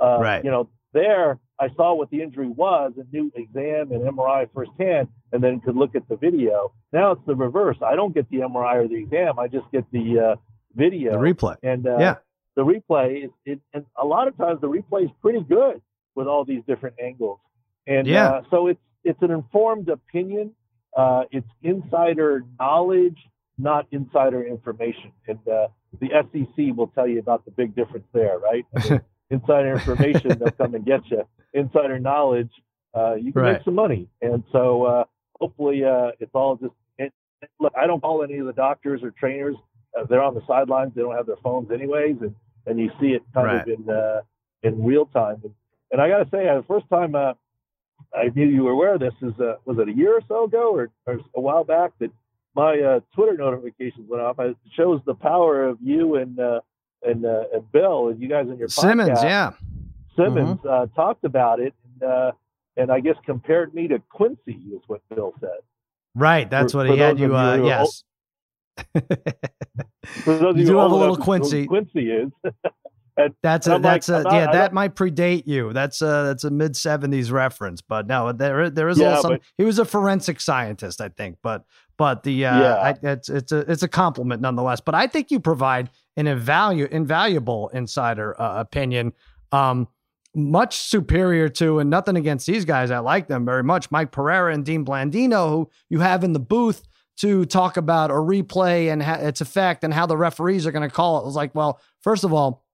Uh, Right. You know, there I saw what the injury was and knew exam and MRI firsthand, and then could look at the video. Now it's the reverse. I don't get the MRI or the exam. I just get the uh, video. The replay. And uh, Yeah. the replay is, it, and a lot of times the replay is pretty good with all these different angles. And Yeah. uh, so it's it's an informed opinion. Uh, it's insider knowledge, not insider information. And uh, the SEC will tell you about the big difference there, right? I mean, insider information, they'll come and get you. Insider knowledge, uh, you can Right. make some money. And so uh, hopefully uh, it's all just. And look, I don't call any of the doctors or trainers. Uh, they're on the sidelines. They don't have their phones anyways, and and you see it kind Right. of in uh, in real time. And, and I got to say, uh, the first time uh, I knew you were aware of this is uh, was it a year or so ago, or, or a while back that my uh, Twitter notifications went off. It shows the power of you and uh, and uh, and Bill and you guys in your Simmons, podcast. yeah. Simmons uh, talked about it, and, uh, and I guess compared me to Quincy is what Bill said. Right. That's For- what for he had you, you uh, yes. For those of You you do have a little enough to know who Quincy. Quincy is. That's And a I'm that's a I'm not- yeah that might predate you. That's a that's a mid seventies reference, but no, there there is Yeah, also but- he was a forensic scientist, I think, but but the uh, Yeah. I, it's it's a it's a compliment nonetheless. But I think you provide an invalu- invaluable insider uh, opinion, um, much superior to and nothing against these guys. I like them very much. Mike Pereira and Dean Blandino, who you have in the booth to talk about a replay and ha- its effect and how the referees are going to call it. It was like, well, first of all,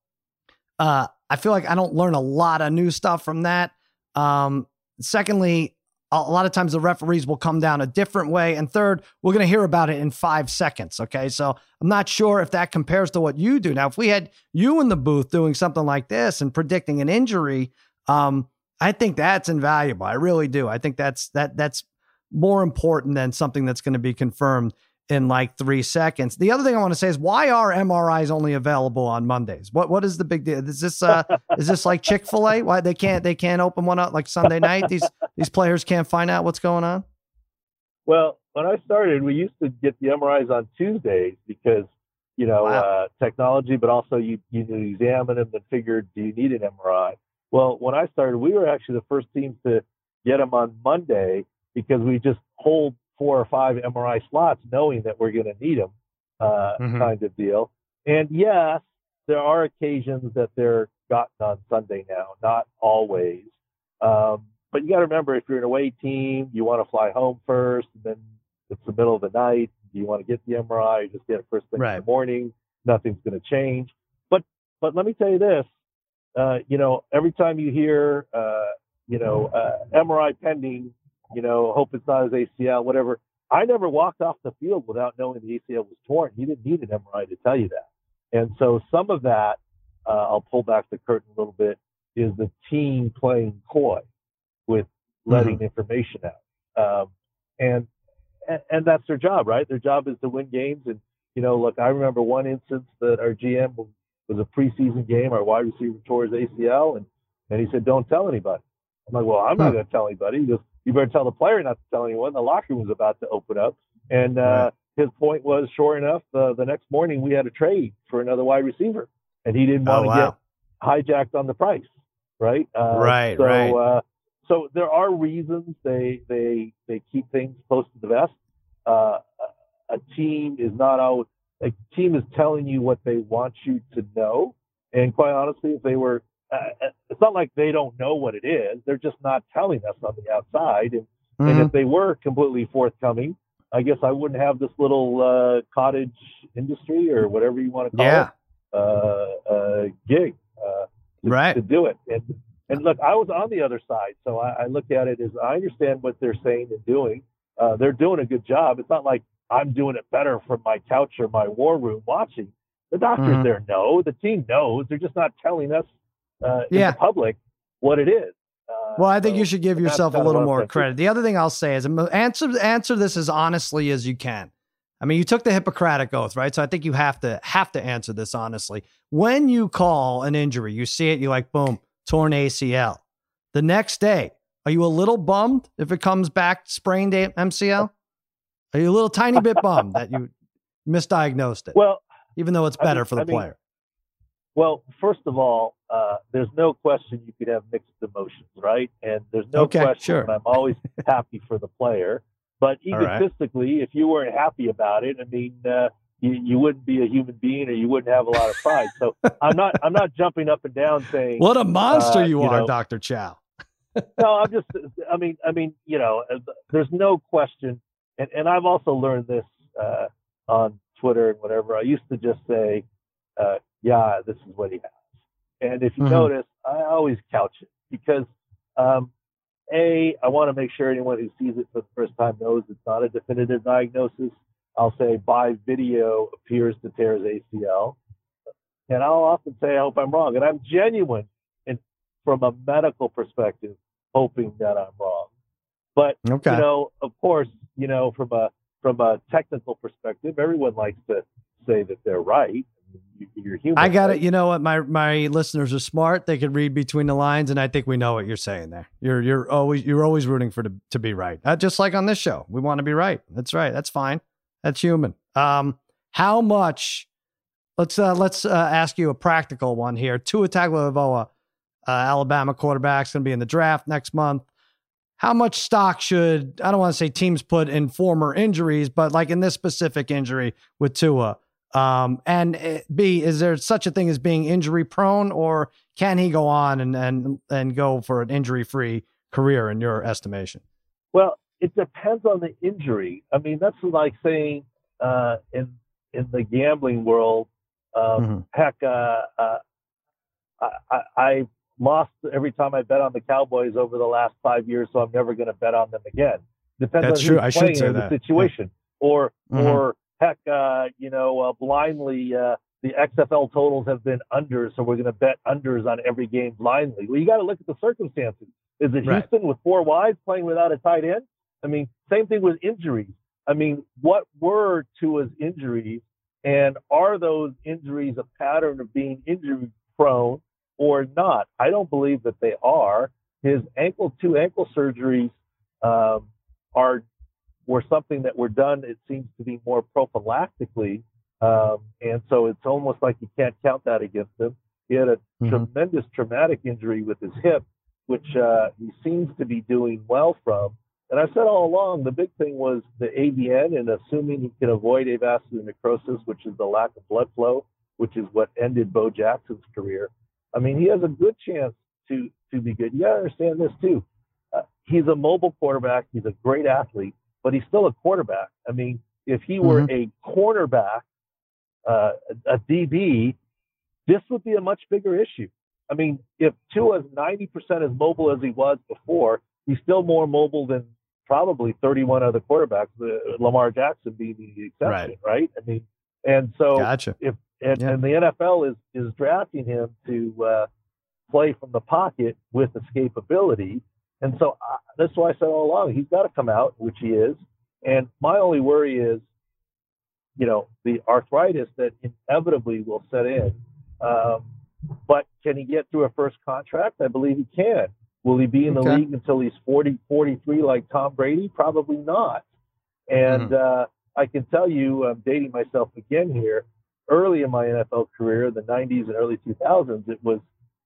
uh, I feel like I don't learn a lot of new stuff from that. Um, secondly, a lot of times the referees will come down a different way. And third, we're going to hear about it in five seconds. Okay. So I'm not sure if that compares to what you do. Now, if we had you in the booth doing something like this and predicting an injury, um, I think that's invaluable. I really do. I think that's that that's more important than something that's going to be confirmed in like three seconds. The other thing I want to say is why are MRIs only available on Mondays? What what is the big deal? Is this uh is this like Chick Fil A? Why they can't they can't open one up like Sunday night? These these players can't find out what's going on. Well, when I started, we used to get the MRIs on Tuesdays because, you know, Wow. uh, technology, but also you, you examine them and figure, do you need an MRI? Well, when I started, we were actually the first team to get them on Monday because we just hold four or five MRI slots knowing that we're going to need them, uh, Mhm. kind of deal. And yes, there are occasions that they're gotten on Sunday now, not always. Um, but you got to remember, if you're an away team, you want to fly home first, and then it's the middle of the night. Do you want to get the MRI? You just get it first thing in the morning. Nothing's going to change. But but let me tell you this. Uh, you know, every time you hear, uh, you know, uh, MRI pending, you know, hope it's not his ACL, whatever. I never walked off the field without knowing the ACL was torn. He didn't need an MRI to tell you that. And so some of that, uh, I'll pull back the curtain a little bit, is the team playing coy with letting information out. Um, and, and and that's their job, right? Their job is to win games. And you know, look, I remember one instance that our GM was, a preseason game. Our wide receiver tore his ACL, and and he said, "Don't tell anybody." I'm like, "Well, I'm not going to tell anybody." He goes, "You better tell the player not to tell anyone." The locker room was about to open up, and uh, his point was, sure enough, uh, the next morning we had a trade for another wide receiver, and he didn't Oh want to wow. get hijacked on the price, right? Uh, Right, so, right. Uh, so there are reasons they they they keep things close to the vest. Uh, a team is not out. A team is telling you what they want you to know, and quite honestly, if they were, uh, uh, it's not like they don't know what it is. They're just not telling us on the outside. And, mm-hmm. and if they were completely forthcoming, I guess I wouldn't have this little uh, cottage industry or whatever you want to call yeah. it, uh, uh, gig, uh, to, right, to do it. And and look, I was on the other side, so I, I look at it as I understand what they're saying and doing. Uh, they're doing a good job. It's not like I'm doing it better from my couch or my war room watching. The doctors mm-hmm. there know, the team knows. They're just not telling us uh, yeah. in the public what it is. Uh, well, I think so you should give yourself a little more credit. The other thing I'll say is answer answer this as honestly as you can. I mean, you took the Hippocratic oath, right? So I think you have to have to answer this honestly. When you call an injury, you see it, you like, boom, torn ACL. The next day, are you a little bummed if it comes back sprained MCL? Are you a little tiny bit bummed that you misdiagnosed it? Well, even though it's better I mean, for the I player. Mean, well, first of all, uh, there's no question you could have mixed emotions, right? And there's no okay, question sure. I'm always happy for the player. But egotistically, right. if you weren't happy about it, I mean, uh, you, you wouldn't be a human being, or you wouldn't have a lot of pride. So I'm not I'm not jumping up and down saying, "What a monster uh, you, you, are, Doctor Chao." no, I'm just. I mean, I mean, you know, uh, there's no question and, and I've also learned this uh, on Twitter and whatever. I used to just say, uh, yeah, this is what he has. And if you mm-hmm. notice, I always couch it because, um, A, I want to make sure anyone who sees it for the first time knows it's not a definitive diagnosis. I'll say by video appears to tear his ACL. And I'll often say, I hope I'm wrong. And I'm genuine and from a medical perspective, hoping that I'm wrong. But, okay. you know, of course, you know, from a from a technical perspective, everyone likes to say that they're right. You're human. I got right? it. You know what? My my listeners are smart. They can read between the lines, and I think we know what you're saying there. You're you're always you're always rooting for to, to be right. Uh, just like on this show, we want to be right. That's right. That's fine. That's human. Um, how much? Let's uh, let's uh, ask you a practical one here. Tua Tagovailoa, uh, Alabama quarterback, is going to be in the draft next month how much stock should I don't want to say teams put in former injuries, but like in this specific injury with Tua? Um, and eh, B, is there such a thing as being injury prone, or can he go on and and and go for an injury free career in your estimation? Well, it depends on the injury. I mean, that's like saying uh, in in the gambling world, um, mm-hmm. heck, uh, uh, I, I lost every time I bet on the Cowboys over the last five years, so I'm never going to bet on them again. Depends That's on true. who's I playing should say in that. the situation, yeah. or mm-hmm. or heck, uh, you know, uh, blindly. Uh, the XFL totals have been unders, so we're going to bet unders on every game blindly. Well, you got to look at the circumstances. Is it right. Houston with four wides playing without a tight end? I mean, same thing with injuries. I mean, what were Tua's injuries, and are those injuries a pattern of being injury prone? or not. I don't believe that they are. His ankle, two ankle surgeries um, are were something that were done. It seems to be more prophylactically, um, and so it's almost like you can't count that against him. He had a mm-hmm. tremendous traumatic injury with his hip, which uh, he seems to be doing well from. And I said all along, the big thing was the AVN and assuming he can avoid avascular necrosis, which is the lack of blood flow, which is what ended Bo Jackson's career. I mean, he has a good chance to to be good. You got to understand this too. Uh, he's a mobile quarterback. He's a great athlete, but he's still a quarterback. I mean, if he were mm-hmm. a cornerback, uh, a DB, this would be a much bigger issue. I mean, if Tua is 90% as mobile as he was before, he's still more mobile than probably 31 other quarterbacks, uh, Lamar Jackson being the exception, right? right? I mean, and so gotcha. if and, yeah. and the NFL is is drafting him to uh, play from the pocket with escapability. And so uh, that's why I said all along he's got to come out, which he is. And my only worry is, you know, the arthritis that inevitably will set in. Um, but can he get through a first contract? I believe he can. Will he be in the okay. league until he's 40, 43 like Tom Brady? Probably not. And mm-hmm. uh, I can tell you, I'm dating myself again here early in my NFL career, the 90s and early 2000s, it was,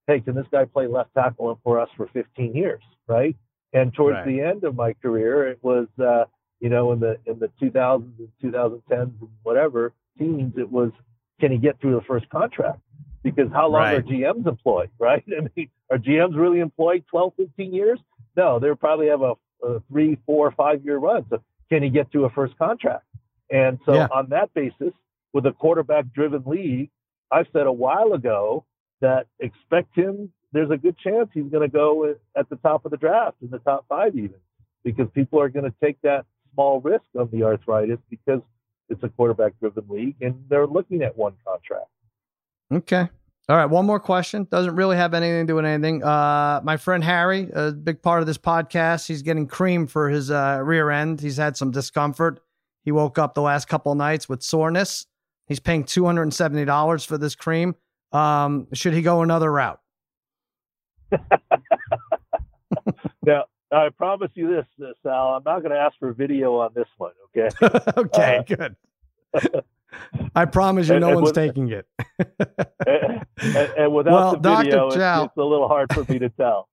hey, can this guy play left tackle for us for 15 years, right? And towards Right. the end of my career, it was, uh, you know, in the in the 2000s and 2010s and whatever teams, it was can he get through the first contract? Because how long are GMs employed, right? I mean, are GMs really employed 12, 15 years? No, they probably have a, a three, four, five year run. So can he get to a first contract? And so Yeah. on that basis, with a quarterback driven league, I said a while ago that expect him. There's a good chance he's going to go at the top of the draft in the top five, even because people are going to take that small risk on the arthritis because it's a quarterback driven league and they're looking at one contract. Okay. All right. One more question. Doesn't really have anything to do with anything. Uh, my friend Harry, a big part of this podcast, he's getting cream for his uh, rear end. He's had some discomfort. He woke up the last couple of nights with soreness. He's paying two hundred and seventy dollars for this cream. Um, should he go another route? Now, I promise you this, uh, Sal, I'm not going to ask for video on this one, okay? okay, Uh, good. I promise you, and- no and one's with- taking it. and, and without Well, the video, it's, Chao- it's a little hard for me to tell.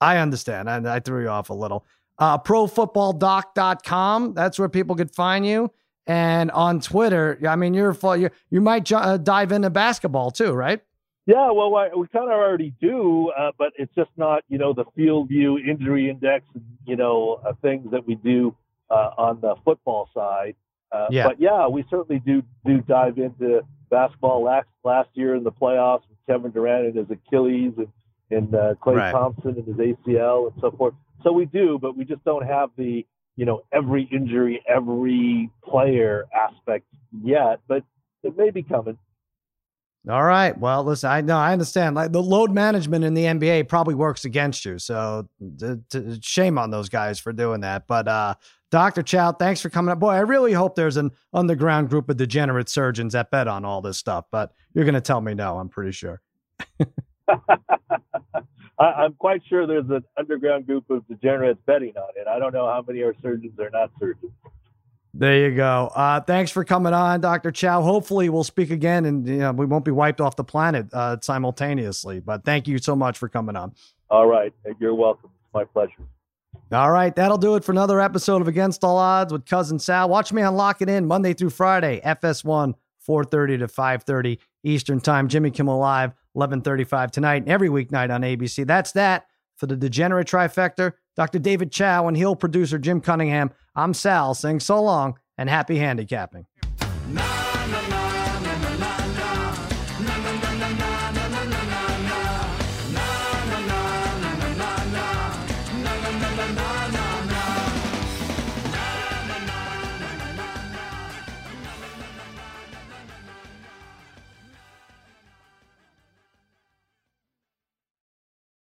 I understand. I, I threw you off a little. Uh, profootballdoc.com. That's where people could find you. And on Twitter, I mean, you're full, you you might ju- uh, dive into basketball too, right? Yeah, well, I, we kind of already do, uh, but it's just not, you know, the field view injury index, and, you know, uh, things that we do uh, on the football side. Uh, Yeah. But yeah, we certainly do do dive into basketball. Last last year in the playoffs, with Kevin Durant and his Achilles, and and uh, Klay Right. Thompson and his ACL, and so forth. So we do, but we just don't have the, you know, every injury, every player aspect yet. But it may be coming. All right. Well, listen, I know I understand. Like the load management in the NBA probably works against you. So shame on those guys for doing that. But uh, Dr. Chao, thanks for coming up. Boy, I really hope there's an underground group of degenerate surgeons that bet on all this stuff. But you're going to tell me no. I'm pretty sure. I, I'm quite sure there's an underground group of degenerates betting on it. I don't know how many are surgeons or not surgeons. There you go. Uh, thanks for coming on, Dr. Chao. Hopefully, we'll speak again and you know, we won't be wiped off the planet uh, simultaneously. But thank you so much for coming on. All right. You're welcome. It's my pleasure. All right, that'll do it for another episode of Against All Odds with Cousin Sal. Watch me on Lock It In Monday through Friday, FS1, 4.30 to 5.30 Eastern Time. Jimmy Kimmel Live, 11.35 tonight and every weeknight on ABC. That's that for the Degenerate Trifecta. Dr. David Chao and Hill producer Jim Cunningham. I'm Sal saying so long and happy handicapping.